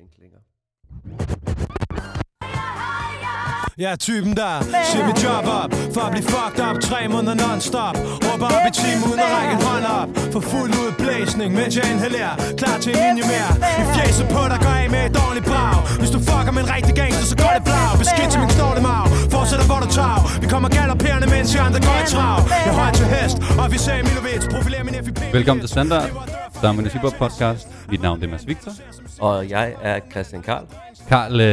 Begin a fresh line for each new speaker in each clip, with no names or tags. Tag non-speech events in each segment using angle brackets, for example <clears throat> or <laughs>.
den klinger.
Jeg er typen, der siger mit job op For at blive fucked up. Tre måneder non-stop. Råber op i team uden at række en hånd op. For fuld udblæsning, mens jeg inhalerer. Klar til en linje mere. I fjeset på dig går af med et dårligt brag. Hvis du fucker med en rigtig gangster, så går det blag. Beskidt til min knogte mag Fortsætter hvor du tager. Vi kommer galopperende, mens jeg andre går i trav. Jeg højt til hest, og vi sagde Milovic Profilerer min FIP
Velkommen til Standard, Dominik Hyper podcast. Mit navn er Mads Victor.
Og jeg er Christian Karl.
Karl, øh,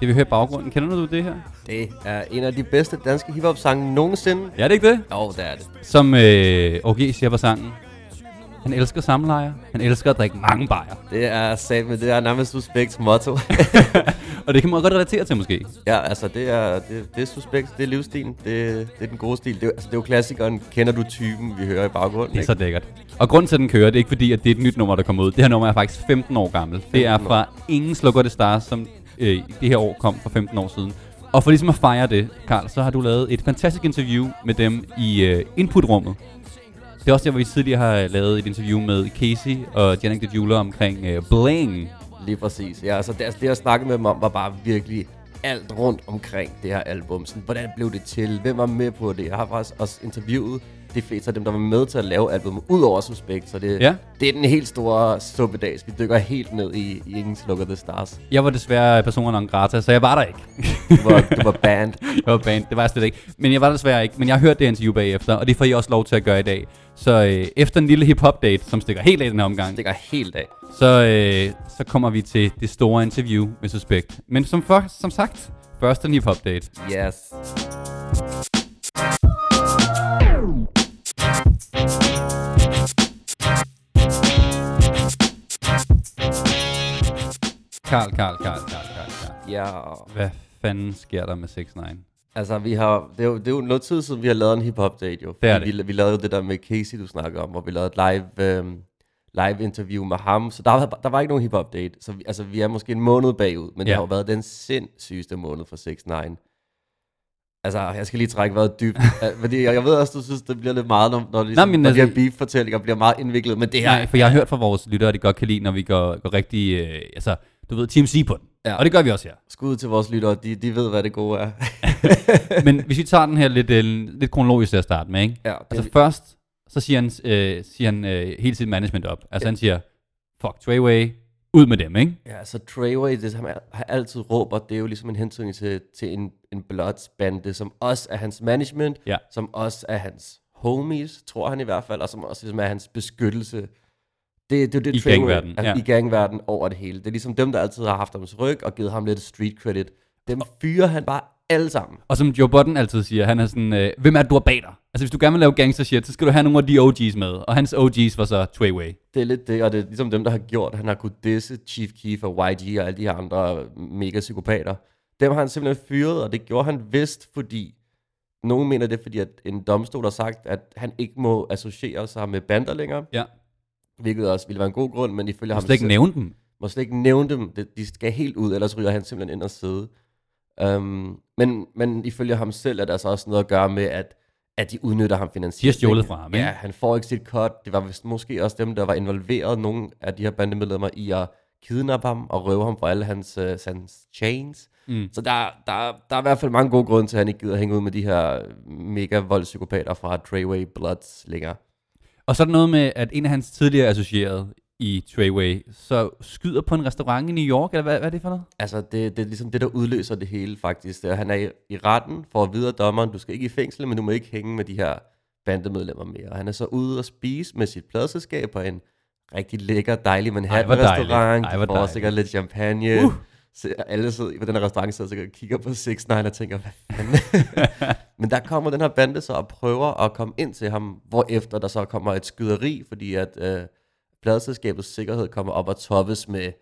det vi hører i baggrunden, kender du det her?
Det er en af de bedste danske hiphop-sange nogensinde.
Ja, er det ikke det?
Jo, det er det.
Som øh, OG siger på sangen. Han elsker samlejer. Han elsker at drikke mange bajer.
Det er sat med det er nærmest suspekt motto. <laughs>
Og det kan man godt relatere til måske.
ja, altså det er, det, det er suspekt, det er livsstilen, det, det er den gode stil. Det er, altså, det er jo klassikeren, kender du typen, vi hører i baggrunden.
Det er så lækkert. Og grunden til, at den kører, det er ikke fordi, at det er et nyt nummer, der kommer ud. Det her nummer er faktisk 15 år gammel. Det er
15 år.
fra Ingen Slukker det Stars, som øh, det her år kom for 15 år siden. Og for ligesom at fejre det, Karl, så har du lavet et fantastisk interview med dem i øh, inputrummet. Det er også der, hvor vi tidligere har lavet et interview med Casey og Janik the Jeweler omkring øh, Bling.
Lige præcis. Ja, altså det, det jeg snakkede med dem om, var bare virkelig alt rundt omkring det her album. Sådan, hvordan blev det til? Hvem var med på det? Jeg har faktisk også interviewet de fleste af dem, der var med til at lave albumet, ud over Suspekt. Så det,
Ja.
det er den helt store suppedags. Vi dykker helt ned i, i Ingen Slukker The Stars.
Jeg var desværre personer non grata, så jeg var der ikke.
Du var, du var band. <laughs>
jeg var band, det var jeg slet ikke. Men jeg var desværre ikke. Men jeg har hørt det interview bagefter, og det får I også lov til at gøre i dag. Så øh, efter en lille hip-hop date, som stikker helt af den her omgang,
Det går helt af.
så, øh, så kommer vi til det store interview med Suspekt. Men som, for, som sagt, først en hip-hop date.
Yes.
Karl, Karl, Karl, Karl, Karl, Karl.
Ja,
Hvad fanden sker der med 6 9
altså vi har, det er, jo, det er jo noget tid siden, vi har lavet en hip-hop date jo.
Det er
Fordi Vi, vi lavede jo det der med Casey, du snakker om, hvor vi lavede et live, øhm, live interview med ham. Så der var, der var ikke nogen hip-hop date. Så vi, altså, vi er måske en måned bagud, men det
Ja.
har jo været den sindssygeste måned for 6 9 Altså, jeg skal lige trække vejret dybt. <laughs> Øh, fordi jeg, jeg ved også, du synes, det bliver lidt meget, når, når, ligesom,
men
når de
altså-
her beef-fortællinger bliver meget indviklet. Men det her,
Nej, for jeg har hørt fra vores lyttere, at de godt kan lide, når vi går, går rigtig, øh, altså, du ved, Team C på den.
Ja.
Og det gør vi også her.
skud til vores lyttere, de, de ved, hvad det gode er. <laughs>
Men hvis vi tager den her lidt, øh, lidt kronologisk til at starte med, ikke?
ja,
Altså først, så siger han, øh, siger han øh, hele sit management op. Altså han siger, fuck Treyway, ud med dem, ikke?
Ja, så Treyway, det som han altid råber, det er jo ligesom en hentydning til, til en, en Bloods-bande, som også er hans management,
Ja.
som også er hans homies, tror han i hvert fald, og som også ligesom er hans beskyttelse. Det, det jo det,
I gangverden,
er,
ja.
i gangverden over det hele. Det er ligesom dem, der altid har haft hans ryg og givet ham lidt street credit. Dem fyrer han bare alle sammen.
Og som Joe Budden altid siger, han er sådan, øh, hvem er det, du har bag dig? Altså hvis du gerne vil lave gangster shit, så skal du have nogle af de OG's med. Og hans OG's var så Treyway.
Det er lidt det, og det er ligesom dem, der har gjort, han har kunnet disse Chief Keef og YG og alle de her andre mega psykopater. Dem har han simpelthen fyret, og det gjorde han vist, fordi nogen mener det, fordi at en domstol har sagt, at han ikke må associere sig med bander længere,
Ja.
Hvilket også ville være en god grund, men ifølge ham
har slet ikke
selv-
nævnt dem.
må slet ikke nævne dem. Det- De skal helt ud, ellers ryger han simpelthen ind og sidde. Um, men, men ifølge ham selv er der altså også noget at gøre med, at, at de udnytter ham
De
finansielt.
har stjålet fra ham, ikke?
Ja, han får ikke sit cut. Det var vist måske også dem, der var involveret, nogle af de her bandemedlemmer, i at kidnappe ham og røve ham for alle hans, uh, hans chains.
Mm.
Så der, der, der er i hvert fald mange gode grunde til, at han ikke gider hænge ud med de her mega voldspsykopater fra Treyway Bloods længere.
Og så er der noget med, at en af hans tidligere associerede i Treyway, så skyder på en restaurant i New York, eller hvad, hvad er det for noget?
Altså, det, det er ligesom det, der udløser det hele, faktisk. Han er i, i retten for at vide af dommeren, du skal ikke i fængsel, men du må ikke hænge med de her bandemedlemmer mere. Og han er så ude og spise med sit pladselskab på en rigtig lækker, dejlig
hvor dejligt.
Manhattan-restaurant.
Ej, hvor
De får
dejligt.
sikkert lidt champagne.
Uh.
Så alle sidder på den her restaurant, sidder sikkert og kigger på 6 9 og tænker, hvad fanden? <laughs> Men der kommer den her bande så og prøver at komme ind til ham, hvor efter der så kommer et skyderi, fordi at øh, pladselskabets sikkerhed kommer op og toppes med,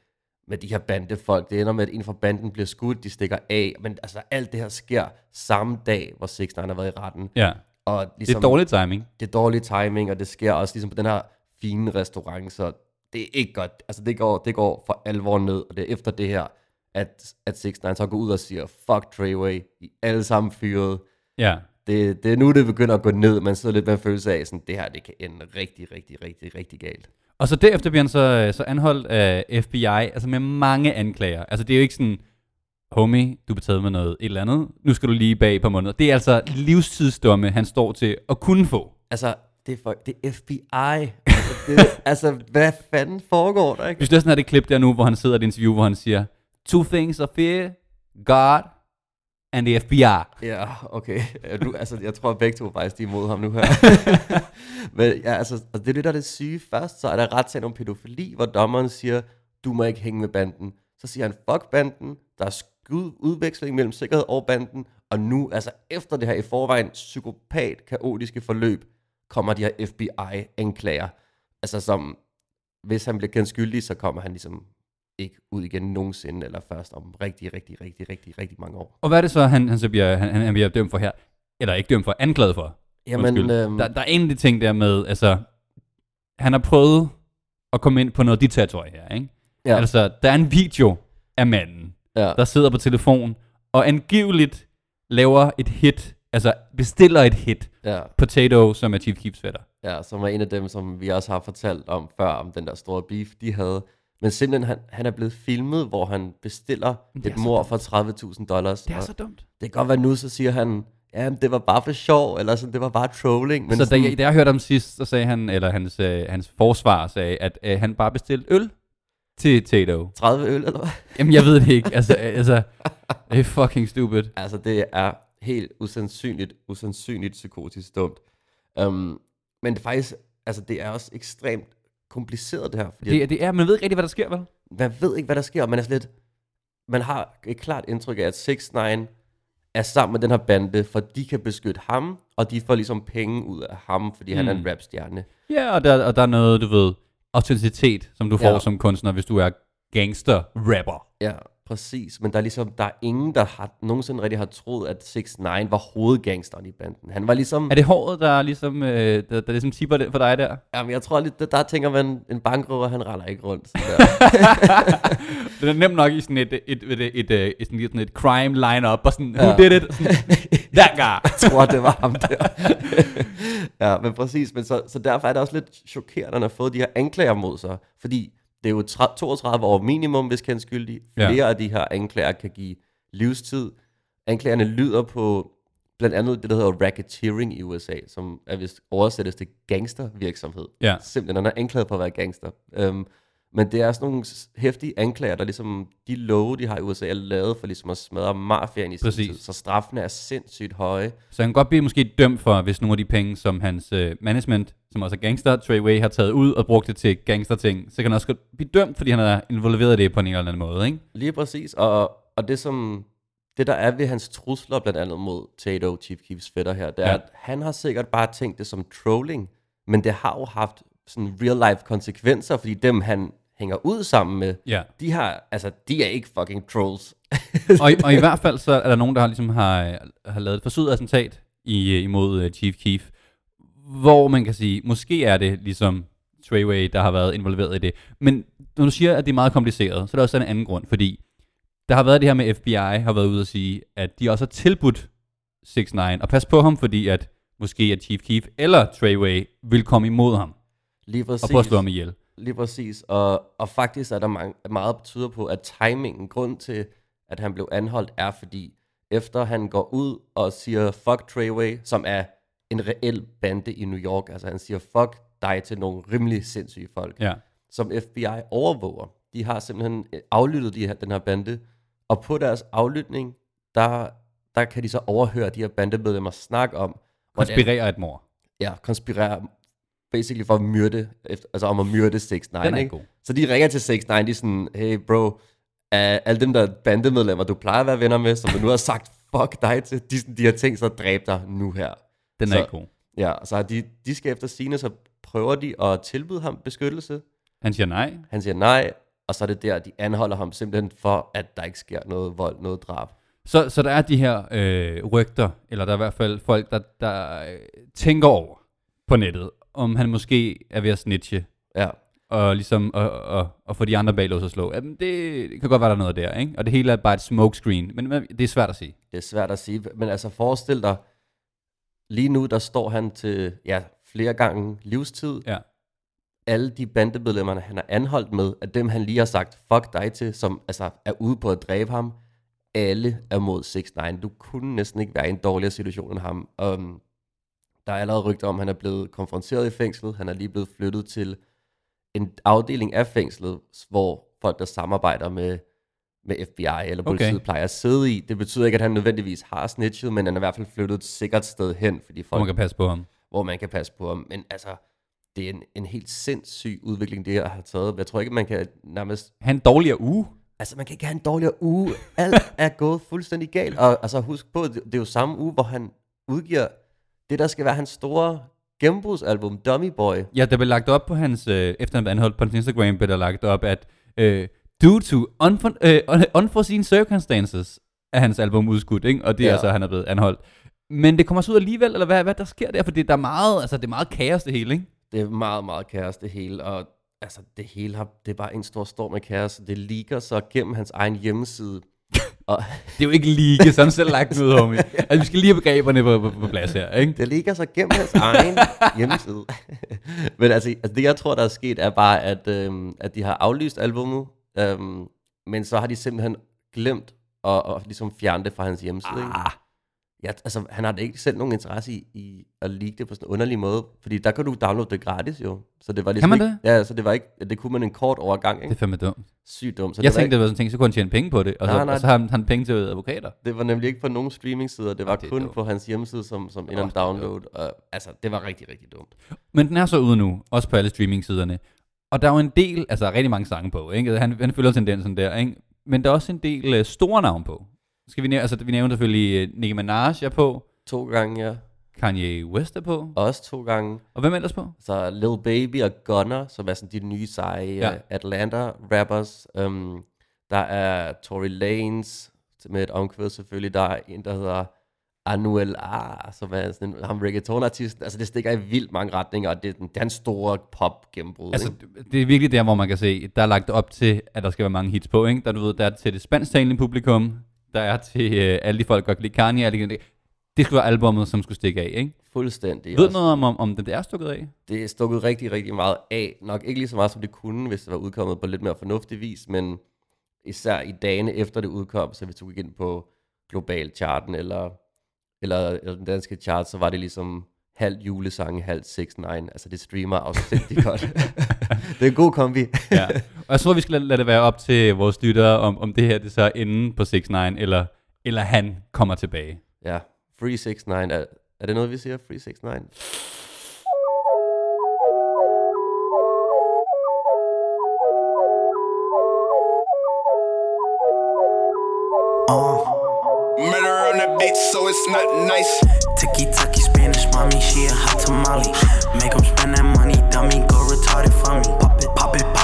med de her bandefolk. Det ender med, at en fra banden bliver skudt, de stikker af. Men altså, alt det her sker samme dag, hvor 6 9 har været i retten.
Ja,
Og
det
ligesom,
er dårlig timing.
det er dårlig timing, og det sker også ligesom på den her fine restaurant, så det er ikke godt. Altså, det går, det går for alvor ned, og det er efter det her, at, at 6 9 så går ud og siger, fuck Treyway, I er alle sammen fyret.
Ja,
Det, det er nu, det begynder at gå ned. Man sidder lidt med en følelse af, sådan, det her det kan ende rigtig, rigtig, rigtig, rigtig galt.
Og så derefter bliver han så, øh, så anholdt af FBI, altså med mange anklager. Altså det er jo ikke sådan, homie, du er taget med noget et eller andet, nu skal du lige bag på måneder. Det er altså livstidsdomme, han står til at kunne få.
Altså, det er, for, det er FBI. altså, det, altså, hvad fanden foregår der, ikke?
Hvis du sådan har det klip der nu, hvor han sidder i et interview, hvor han siger, Two things are fear, God and the FBI.
Ja, okay. Du, altså, jeg tror, at begge to faktisk de er imod ham nu her. <laughs> Men ja, altså, og det er det, der er det syge. Først så er der retssag om pædofili, hvor dommeren siger, du må ikke hænge med banden. Så siger han, fuck banden, der er skud, udveksling mellem sikkerhed og banden, og nu, altså efter det her i forvejen psykopat, kaotiske forløb, kommer de her FBI-anklager. Altså som, hvis han bliver kendt skyldig, så kommer han ligesom ikke ud igen nogensinde, eller først om rigtig, rigtig, rigtig, rigtig, rigtig mange år.
Og hvad er det så, han, han, så bliver, han, han bliver dømt for her? Eller ikke dømt for, anklaget for?
Jamen,
Undskyld.
øhm,
Der, der er en af de ting der med, altså, han har prøvet at komme ind på noget territorie her, ikke?
ja,
Altså, der er en video af manden,
ja,
der sidder på telefon, og angiveligt laver et hit, altså bestiller et hit,
ja.
Potato, som er Chief Keefs fætter.
Ja, som er en af dem, som vi også har fortalt om før, om den der store beef, de havde. Men simpelthen, han, han er blevet filmet, hvor han bestiller
er
et mor for 30.000 dollars.
Det er så dumt.
det kan godt være nu, så siger han, ja, det var bare for sjov, eller sådan, det var bare trolling. Men
så da
sådan,
jeg, da jeg hørte ham sidst, så sagde han, eller hans, øh, hans forsvar sagde, at øh, han bare bestilte øl til Tato.
30 øl, eller hvad?
Jamen, jeg ved det ikke. Altså, øh, altså det er fucking stupid. <laughs>
Altså, det er helt usandsynligt, usandsynligt psykotisk dumt. Um, men det er faktisk, altså, det er også ekstremt kompliceret, det her. Fordi
Det, det er, man ved ikke rigtig, hvad der sker, vel?
man ved ikke, hvad der sker, og man er slet... Man har et klart indtryk af, at 6 9 er sammen med den her bande, for de kan beskytte ham, og de får ligesom penge ud af ham, fordi mm. han er en
Mm.
rapstjerne.
Ja, og der, og der er noget, du ved, autenticitet, som du får
Ja.
som kunstner, hvis du er gangster-rapper.
Ja, præcis. Men der er ligesom, der er ingen, der har, nogensinde rigtig har troet, at 6 9 var hovedgangsteren i banden. Han var ligesom...
Er det håret, der ligesom, øh, der, der ligesom tipper det for dig der?
Jamen, jeg tror lidt, der, der tænker man, en bankrøver, han render ikke rundt. Der. <laughs>
det er nemt nok i sådan et, et, et, et, et, et, et, sådan et crime line-up, og sådan, who
Ja.
did it? Sådan, <laughs> that guy.
jeg tror, det var ham der. <laughs> ja, men præcis. Men så, så derfor er det også lidt chokerende, at han har fået de her anklager mod sig. Fordi det er jo tre- 32 år minimum, hvis kendt skyldig.
Ja.
Flere af de her anklager kan give livstid. Anklagerne lyder på blandt andet det, der hedder racketeering i USA, som er vist oversættes til gangstervirksomhed.
Ja.
Simpelthen, han er anklaget for at være gangster. Um, men det er sådan nogle hæftige anklager, der ligesom, de love, de har i USA, er lavet for ligesom at smadre mafiaen i sin
Præcis.
tid. Så straffene er sindssygt høje.
Så han kan godt blive måske dømt for, hvis nogle af de penge, som hans øh, management, som også er gangster, Treyway, har taget ud og brugt det til gangsterting, så kan han også godt blive dømt, fordi han er involveret i det på en eller anden måde, ikke?
Lige præcis, og, og det som, det der er ved hans trusler blandt andet mod Tato, Chief Keefs fætter her, det er,
ja.
at han har sikkert bare tænkt det som trolling, men det har jo haft sådan real life konsekvenser, fordi dem han hænger ud sammen med,
Ja.
de har, altså, de er ikke fucking trolls. <laughs>
og, i- og i hvert fald så er der nogen, der har, ligesom har, har lavet et forsøget attentat i, imod uh, Chief Keef, hvor man kan sige, måske er det ligesom Treyway, der har været involveret i det. Men når du siger, at det er meget kompliceret, så er der også en anden grund, fordi der har været det her med FBI, har været ude at sige, at de også har tilbudt 6 9 og pas på ham, fordi at måske at Chief Keef eller Treyway vil komme imod ham
Lige præcis.
og prøve at slå ham ihjel.
Lige præcis, og, og faktisk er der mange, meget, der tyder på, at timingen, grund til, at han blev anholdt, er fordi, efter han går ud og siger, fuck Treyway, som er en reel bande i New York, altså han siger, fuck dig til nogle rimelig sindssyge folk,
Ja.
som FBI overvåger. De har simpelthen øh, aflyttet de her, den her bande, og på deres aflytning, der, der kan de så overhøre de her bandemedlemmer snakke om,
Konspirerer et mor.
ja, konspirerer basically for at myrde, efter, altså om at myrde 6 9
Den er
ikke?
god.
Så de ringer til 6 9 de er sådan, hey bro, af alle dem der er bandemedlemmer, du plejer at være venner med, som du nu har sagt fuck dig til, de, de har tænkt sig at dræbe dig nu her.
Den er
Så-
ikke god.
Ja, så de, de skal efter sine, så prøver de at tilbyde ham beskyttelse.
Han siger nej.
Han siger nej, og så er det der, de anholder ham simpelthen for, at der ikke sker noget vold, noget drab.
Så, så der er de her øh, rygter, eller der er i hvert fald folk, der, der øh, tænker over på nettet, om han måske er ved at snitche,
Ja,
og ligesom og, og, og få de andre bag lås og slå. Jamen, det kan godt være, der er noget der, ikke? Og det hele er bare et smokescreen, men, men det er svært at sige.
det er svært at sige, men altså forestil dig, lige nu der står han til ja, flere gange livstid,
Ja.
alle de bandemedlemmer, han har anholdt med, at dem han lige har sagt fuck dig til, som altså er ude på at dræbe ham, alle er mod 6 9 Du kunne næsten ikke være i en dårligere situation end ham. Um, der er allerede rygter om, at han er blevet konfronteret i fængslet. Han er lige blevet flyttet til en afdeling af fængslet, hvor folk, der samarbejder med, med FBI eller politiet,
Okay.
plejer at sidde i. Det betyder ikke, at han nødvendigvis har snitchet, men han er i hvert fald flyttet et sikkert sted hen, fordi
Hvor
folk,
man kan passe på ham.
hvor man kan passe på ham. Men altså, det er en, en helt sindssyg udvikling, det her har taget. Jeg tror ikke, man kan nærmest...
Han en dårligere uge.
Altså, man kan ikke have en dårligere uge. Alt er gået fuldstændig galt. Og altså, husk på, det, det er jo samme uge, hvor han udgiver det, der skal være hans store gennembrudsalbum, Dummy Boy.
Ja, der blev lagt op på hans, øh, efter han blev anholdt på hans Instagram, blev der lagt op, at øh, due to unfor, øh, un- unforeseen circumstances er hans album udskudt, ikke? og det er
Ja.
altså, at han er blevet anholdt. Men det kommer så ud alligevel, eller hvad, hvad der sker der? Fordi der er meget, altså det er meget kaos det hele, ikke?
Det er meget, meget kaos, det hele. Og altså, det hele har, det er bare en stor storm af kaos. Det ligger så gennem hans egen hjemmeside. Og
Det er jo ikke lige sådan selv lagt ud, homie. <laughs> Altså, vi skal lige have begreberne på, på, på plads her, ikke?
det ligger så gennem hans egen <laughs> hjemmeside. <laughs> Men altså, altså, det jeg tror, der er sket, er bare, at, øhm, at de har aflyst albummet. Øhm, men så har de simpelthen glemt at, at ligesom fjerne det fra hans hjemmeside. Ikke? Ja, altså, han har da ikke selv nogen interesse i, i at leak det på sådan en underlig måde. Fordi der kan du downloade det gratis jo. Så det var ligesom
man
ikke, Ja, så det var ikke, det kunne man en kort overgang.
det
Ikke?
er fandme dumt.
Sygt dumt. Så
Jeg
det
tænkte, det var sådan en ting, så kunne han tjene penge på det, og så,
Nej, nej.
og så har han, han penge til advokater.
Det var nemlig ikke på nogen streaming-sider, det var
det er
kun
dumt.
på hans hjemmeside som, som en oh,
det
download. Og, altså, det var rigtig, rigtig dumt.
Men den er så ude nu, også på alle streaming-siderne. Og der er jo en del, altså rigtig mange sange på, ikke? Han, han følger tendensen der, ikke? Men der er også en del uh, store navn på. Skal vi nævne, altså vi nævner selvfølgelig uh, Nicki Minaj er på,
To gange, ja.
Kanye West er på,
Også to gange.
og hvem ellers på?
Så Lil Baby og Gunner, som er sådan de nye seje
Ja.
ja. Atlanta-rappers. Um, der er Tory Lanez med et omkvæd selvfølgelig. Der er en, der hedder Anuel A, som er sådan en ham reggaeton-artist. Altså det stikker i vildt mange retninger, og det er den, det er en store pop-gennembrud.
Altså,
ikke?
det- det er virkelig der, hvor man kan se, der er lagt op til, at der skal være mange hits på, ikke? Der, du ved, der er til det spansktalende publikum, der er til uh, alle de folk, der kan lide Kanye, alle de, det skulle være albummet, som skulle stikke af, ikke?
Fuldstændig.
Ved du noget om, om, om det er stukket af?
det er stukket rigtig, rigtig meget af. Nok ikke lige så meget, som det kunne, hvis det var udkommet på lidt mere fornuftig vis, men især i dagene efter det udkom, så hvis du gik ind på global charten eller, eller, eller den danske chart, så var det ligesom halv julesange, halv 6 9 Altså det streamer afsindigt godt. <laughs> det er en god kombi.
ja. Og jeg tror, vi skal lade, lade det være op til vores lyttere, om, om det her det så er enden på 6 9 eller, eller han kommer tilbage.
ja, Free 6 9 er, er det noget, vi siger? Free 6 9
Uh, murder on the beat, so it's not nice.
Tiki taki Spanish, mommy, she a hot tamale. Make 'em spend that money, dummy, go retarded for me. Pop it, pop it, pop it,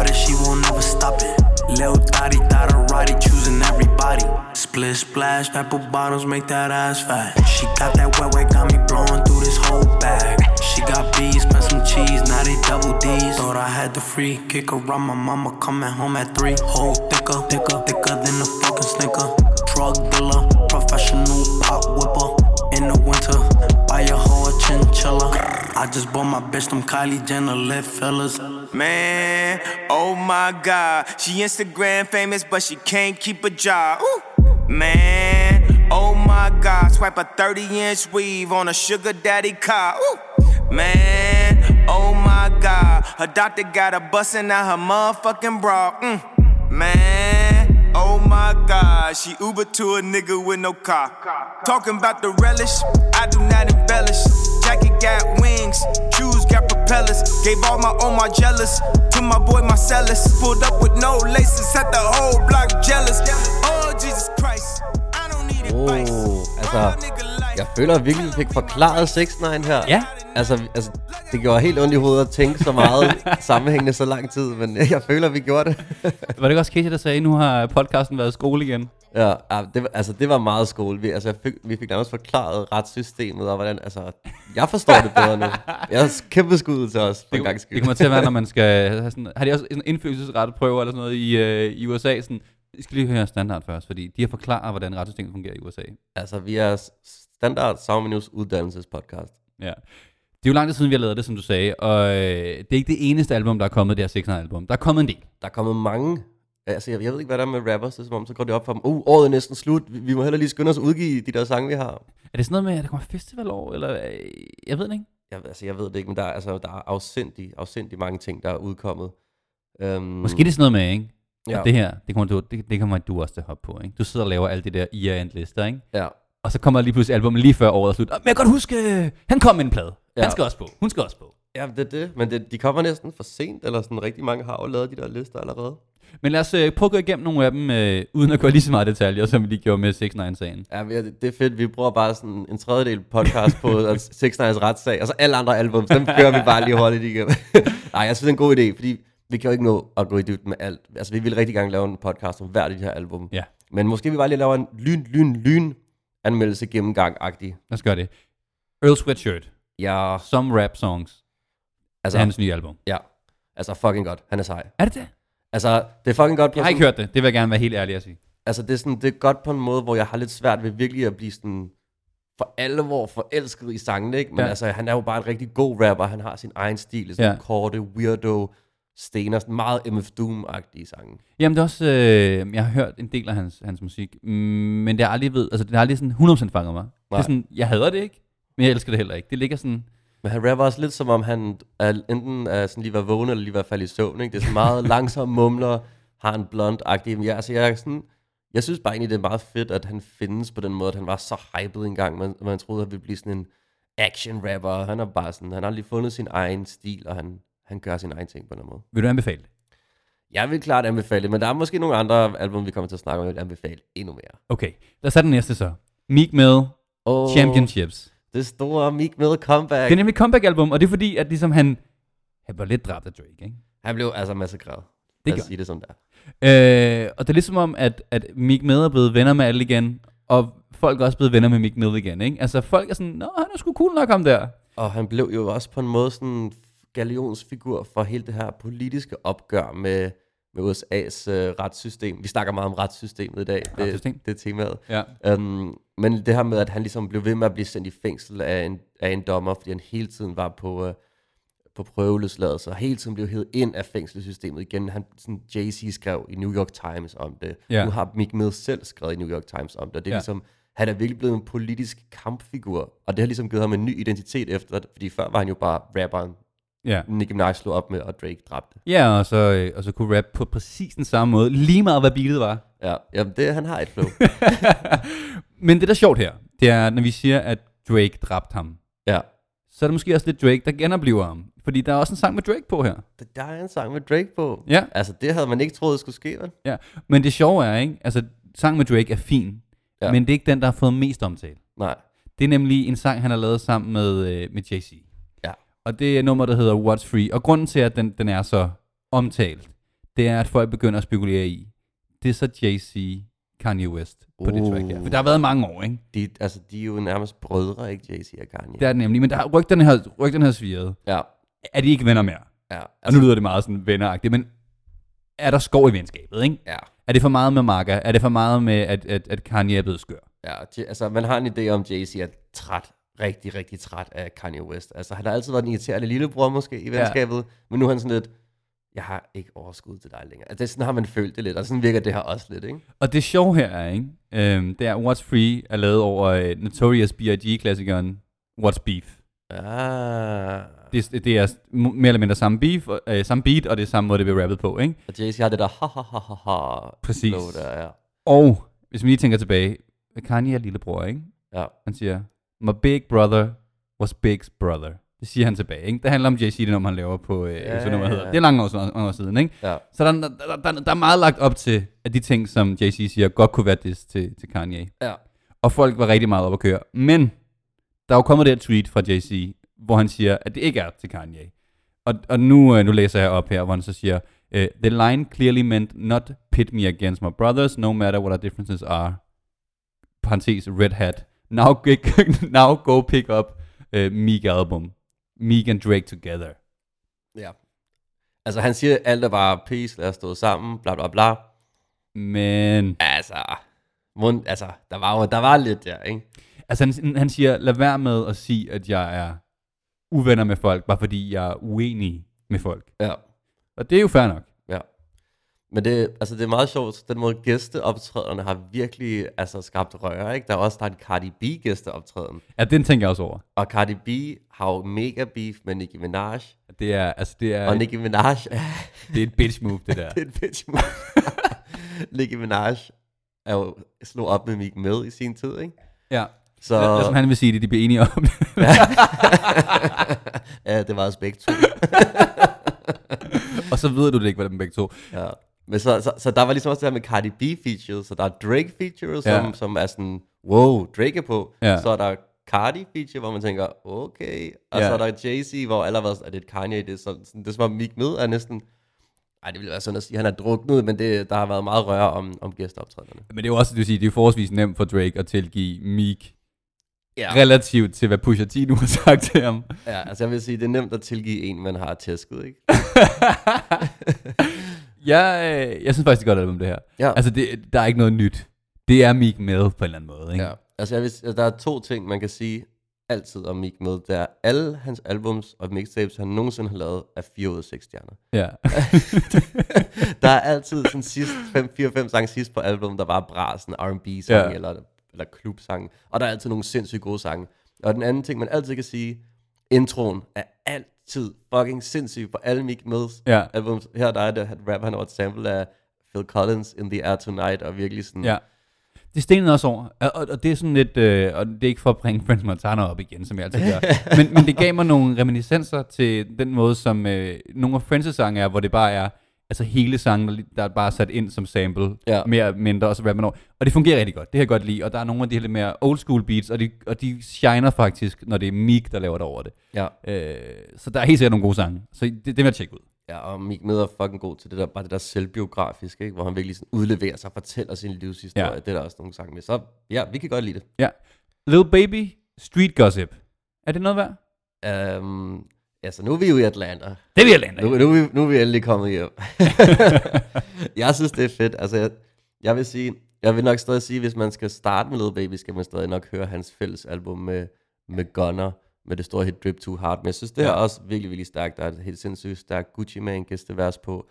started, she won't never stop it. Lil Dottie, Dottie, Roddy, choosing everybody. Split splash, pepper bottles, make that ass fat. She got that wet wet, got me blowing through this whole bag. She got bees, spent some cheese, now they double D's. Thought I had the free kick around my mama coming home at three. Whole thicker, thicker, thicker than a fucking snicker. Drug dealer, professional pop whipper. In the winter, buy a whole chinchilla. I just bought my bitch them Kylie Jenner lip fillers.
Man, oh my god. She Instagram famous, but she can't keep a job. Ooh. Man, oh my god. Swipe a 30 inch weave on a sugar daddy car. Ooh. Man, oh my god. Her doctor got her busting out her motherfucking bra. Mm. Man, oh my god. She Uber to a nigga with no car. Talking about the relish, I do not embellish. Jacket got wings, shoes propellers. Gave all my all my jealous to my boy Marcellus. Pulled up with no laces, had the whole block jealous. Oh Jesus Christ, I don't need advice.
Oh,
All nigga like-
jeg føler virkelig, vi fik forklaret 6 9 her.
Ja.
Altså, altså, det gjorde helt ondt i hovedet at tænke så meget <laughs> sammenhængende så lang tid, men <laughs> jeg føler, vi gjorde det. <laughs>
Var det ikke også Casey, der sagde, nu har podcasten været skole igen?
Ja, det, altså det var meget skole. Vi, altså, jeg fik, vi fik nærmest forklaret retssystemet, og hvordan, altså, jeg forstår det bedre nu. Jeg har kæmpe skud til os, for en gang
Det
skyld.
kommer til at være, når man skal have sådan, har de også sådan indflydelsesrette prøver eller sådan noget i, øh, i USA? Sådan, I skal lige høre standard først, fordi de har forklaret, hvordan retssystemet fungerer i USA.
Altså, vi er standard News uddannelsespodcast.
Ja. Det er jo lang tid siden, vi har lavet det, som du sagde, og øh, det er ikke det eneste album, der er kommet, det her 600 album. Der er kommet en del.
Der er kommet mange... Altså, jeg, jeg ved ikke, hvad der er med rappers. Det er som om, så går det op for dem. Uh, året er næsten slut. Vi, vi må heller lige skynde os at udgive de der sange, vi har.
Er det sådan noget med, at der kommer festivalår, eller øh, jeg ved det ikke.
Jeg, altså, jeg ved det ikke, men der er, altså, der er afsindig, afsindig mange ting, der er udkommet. Um,
Måske det er sådan noget med, ikke? Ja. At det her, det kommer, du, det, det kommer du også til at hoppe på, ikke? Du sidder og laver alle de der year-end lister, ikke?
Ja.
Og så kommer lige pludselig albumet lige før året er slut. "Ah, Men jeg kan godt huske, han kom med en plade. Ja. Han skal også på. Hun skal også på.
Ja, det er det. Men det, de kommer næsten for sent, eller sådan rigtig mange har jo lavet de der lister allerede.
Men lad os øh, prøve at gå igennem nogle af dem, øh, uden at gå lige så meget detaljer, som vi lige gjorde med 6 9 sagen
Ja, det, det er fedt. Vi bruger bare sådan en tredjedel podcast på <laughs> 6 Nine's retssag, og så alle andre album, dem kører vi bare lige hurtigt igennem. <laughs> Nej, jeg synes, det er en god idé, fordi vi kan jo ikke nå at gå i dybden med alt. Altså, vi vil rigtig gerne lave en podcast om hver af de her album.
Ja.
Men måske vi bare lige laver en lyn, lyn, lyn anmeldelse gennemgang-agtig.
Lad os gøre det. Earl Sweatshirt.
Ja,
Some rap songs. Altså, hans nye album.
ja. Altså, fucking godt. Han er sej.
Er det det?
Altså, det er fucking godt på
Jeg har ikke
sådan,
hørt det. Det vil jeg gerne være helt ærlig at sige.
altså, det er, sådan, det er godt på en måde, hvor jeg har lidt svært ved virkelig at blive sådan for alvor forelsket i sangene, ikke? Men
Ja.
altså, han er jo bare en rigtig god rapper. Han har sin egen stil, sådan
ja.
korte, weirdo, stener, meget MF Doom-agtige sange.
Jamen, det er også... Øh, jeg har hørt en del af hans, hans musik, mm, men det har aldrig ved, altså, det har aldrig sådan 100% fanget mig. Det er
Nej.
sådan, jeg hader det ikke, men jeg elsker det heller ikke. Det ligger sådan...
Men han rapper også lidt som om, han er enten er sådan lige var vågen, eller lige var faldet i søvn, ikke? Det er sådan meget <laughs> langsom mumler, har en blond-agtig. Men jeg, altså, jeg er sådan... Jeg synes bare egentlig, det er meget fedt, at han findes på den måde, at han var så hyped engang. Man, man troede, at han ville blive sådan en action-rapper. Han er bare sådan, han har lige fundet sin egen stil, og han, han gør sin egen ting på den måde.
Vil du anbefale det?
Jeg vil klart anbefale det, men der er måske nogle andre album, vi kommer til at snakke om, jeg vil anbefale endnu mere.
Okay, lad os tage den næste så. Meek Mill,
Oh,
Championships.
Det store Meek Mill comeback.
Det er nemlig comeback-album, og det er fordi, at ligesom han, han var lidt dræbt af Drake, ikke?
Han blev altså massakreret.
Det
Lad os sige det sådan der.
Øh, og det er ligesom om, at, at Meek Mill er blevet venner med alle igen, og folk er også blevet venner med Meek Mill igen, ikke? Altså, folk er sådan, nå, han er sgu cool nok ham der.
Og han blev jo også på en måde sådan en galionsfigur for hele det her politiske opgør med, med USA's øh, retssystem. Vi snakker meget om retssystemet i dag.
Retssystem.
Det, er temaet.
Ja.
Um, men det her med, at han ligesom blev ved med at blive sendt i fængsel af en, af en dommer, fordi han hele tiden var på, uh, på prøveløsladelse, og hele tiden blev hævet ind af fængselssystemet igen. Han, sådan, Jay-Z skrev i New York Times om det.
Ja.
Nu har Meek Mill selv skrevet i New York Times om det. Det er
Ja.
ligesom, han er virkelig blevet en politisk kampfigur, og det har ligesom givet ham en ny identitet efter, fordi før var han jo bare rapperen,
Ja.
Nicki Minaj slog op med, og Drake dræbte.
Ja, og så, øh, og så kunne rap på præcis den samme måde, lige meget hvad beatet var.
Ja, jamen det, han har et flow. <laughs>
Men det, der er sjovt her, det er, når vi siger, at Drake dræbte ham,
ja.
så er det måske også lidt Drake, der genoplever ham. Fordi der er også en sang med Drake på her.
Der er en sang med Drake på.
Ja.
Altså, det havde man ikke troet skulle ske, vel?
Ja, men det sjove er, ikke? Altså, sang med Drake er fin, ja. Men det er ikke den, der har fået mest omtale.
Nej.
Det er nemlig en sang, han har lavet sammen med, øh, med Jay-Z. Og det er nummer, der hedder What's Free. Og grunden til, at den, den er så omtalt, det er, at folk begynder at spekulere i, det er så Jay-Z, Kanye West på det
Uh.
track her. For der har været mange år, ikke?
De, altså, de er jo nærmest brødre, ikke Jay-Z og Kanye.
Det er det nemlig, men der har rygterne her, rygterne her sviret.
Ja.
Er de ikke venner mere?
Ja.
Og nu lyder det meget sådan venneragtigt, men er der skov i venskabet, ikke?
Ja.
Er det for meget med Marga? Er det for meget med, at, at, at Kanye er blevet skør?
Ja, altså man har en idé om, Jay-Z er træt, rigtig, rigtig træt af Kanye West. Altså han har altid været den irriterende lillebror måske i venskabet, ja. men nu er han sådan lidt, jeg har ikke overskud til dig længere. Altså, det, sådan har man følt det lidt, og sådan virker det her også lidt, ikke?
Og det sjove her er, ikke? Øhm, det er, What's Free er lavet over uh, Notorious B.I.G.-klassikeren What's Beef.
Ah.
Det, det er mere eller mindre samme, beef, øh, samme beat, og det er samme måde, det bliver rappet på, ikke?
Og Jay-Z har det der ha ha ha ha ha
Præcis.
der, ja.
Og hvis man lige tænker tilbage, Kanye er lillebror, ikke?
Ja.
Han siger, my big brother was Big's brother. Det siger han tilbage, ikke? Det handler om Jay-Z, det nummer, han laver på, øh,
Ja,
nummer
ja,
hedder.
ja.
Det er lange år, år siden, ikke?
Ja.
Så der, der, der, der, er meget lagt op til, at de ting, som Jay-Z siger, godt kunne være det til, til Kanye.
Ja.
Og folk var rigtig meget op at køre. Men der er jo kommet det her tweet fra Jay-Z, hvor han siger, at det ikke er til Kanye. Og, og nu, øh, nu læser jeg op her, hvor han så siger, øh, The line clearly meant not pit me against my brothers, no matter what our differences are. Parentes, red hat. Now, <laughs> g- now go pick up uh, Meek album. Meek and Drake together.
ja. Altså han siger, alt er bare peace, lad os stå sammen, bla bla bla.
Men,
Altså, mund, altså der, var jo, der var lidt der, ikke?
altså han, han siger, lad være med at sige, at jeg er uvenner med folk, bare fordi jeg er uenig med folk.
Ja.
Og det er jo fair nok.
Men det, altså det er meget sjovt, den måde gæsteoptræderne har virkelig altså, skabt røre, ikke? Der er også der er en Cardi B gæsteoptræden.
Ja, den tænker jeg også over.
Og Cardi B har jo mega beef med Nicki Minaj.
Det er, altså, det er,
Og Nicki Minaj
det er et bitch move, det der. <laughs>
det er et bitch move. <laughs> Nicki Minaj er jo slog op med Meek Mill i sin tid, ikke?
Ja.
Så,
Lad, som han vil sige det, de bliver enige om det. <laughs>
ja, det var begge to.
og så ved du det ikke, hvad dem begge to.
Ja. Men så, så, så der var ligesom også det her med Cardi B features, så der er Drake feature, som,
Ja.
som er sådan, wow, Drake er på.
Ja.
Så er der Cardi feature, hvor man tænker, okay. Og
Ja.
så er der Jay-Z, hvor alle har været er det et Kanye? Det er, sådan, sådan, det er som om Meek Mill er næsten, ej, det ville være sådan at sige, han er druknet, men det, der har været meget røre om, om gæsteoptræderne.
Men det er jo også, det vil sige, det er forholdsvis nemt for Drake at tilgive Meek
Ja.
relativt til, hvad Pusha T nu har sagt til ham.
ja, altså jeg vil sige, det er nemt at tilgive en, man har tæsket, ikke? <laughs>
jeg, øh, jeg synes faktisk, det er godt album, det her.
Ja.
Altså, det, der er ikke noget nyt. Det er Meek med på en eller anden måde, ikke?
Ja. Altså, jeg vil, der er to ting, man kan sige altid om Meek Mill. Det er alle hans albums og mixtapes, han nogensinde har lavet, er 4 ud af 6 stjerner.
ja. <laughs>
der er altid sådan sidst 4-5 sange sidst på album, der var bra, sådan R&B sang
Ja.
ja. eller, eller klubsang. Og der er altid nogle sindssygt gode sange. Og den anden ting, man altid kan sige, introen er altid fucking sindssyg på alle Meek Mills
Ja.
albums. Her der er det, at rap, han har et sample af Phil Collins in the Air Tonight, og virkelig sådan,
ja. Det stenede også over, og, og, og det er sådan lidt, øh, og det er ikke for at bringe French Montana op igen, som jeg altid gør, <laughs> men, men det gav mig nogle reminiscenser til den måde, som øh, nogle af French's sange er, hvor det bare er, altså hele sangen, der, er bare sat ind som sample,
Ja.
mere eller mindre, og så rapper man over. Og det fungerer rigtig godt, det kan jeg godt lide, og der er nogle af de her lidt mere old school beats, og de, og de shiner faktisk, når det er Meek, der laver det over det.
ja.
Øh, så der er helt sikkert nogle gode sange, så det, det vil jeg tjekke ud.
Ja, og Meek Mill er fucking god til det der, bare det der selvbiografiske, ikke? hvor han virkelig sådan udleverer sig og fortæller sin livshistorie.
Ja.
Det er der også nogle sange med. Så ja, vi kan godt lide det.
Ja. Lil Baby, Street Gossip. Er det noget værd?
Um, altså, nu er vi jo i Atlanta.
Det vil jeg lande.
Nu, nu, er vi, nu er vi endelig kommet hjem. <laughs> jeg synes, det er fedt. Altså, jeg, jeg vil sige, jeg vil nok stadig sige, hvis man skal starte med Lil Baby, skal man stadig nok høre hans fælles album med, med Gunner, med det store hit Drip Too Hard. Men jeg synes, det her er også virkelig, virkelig stærkt. Der er et helt sindssygt stærkt Gucci Mane gæstevers på.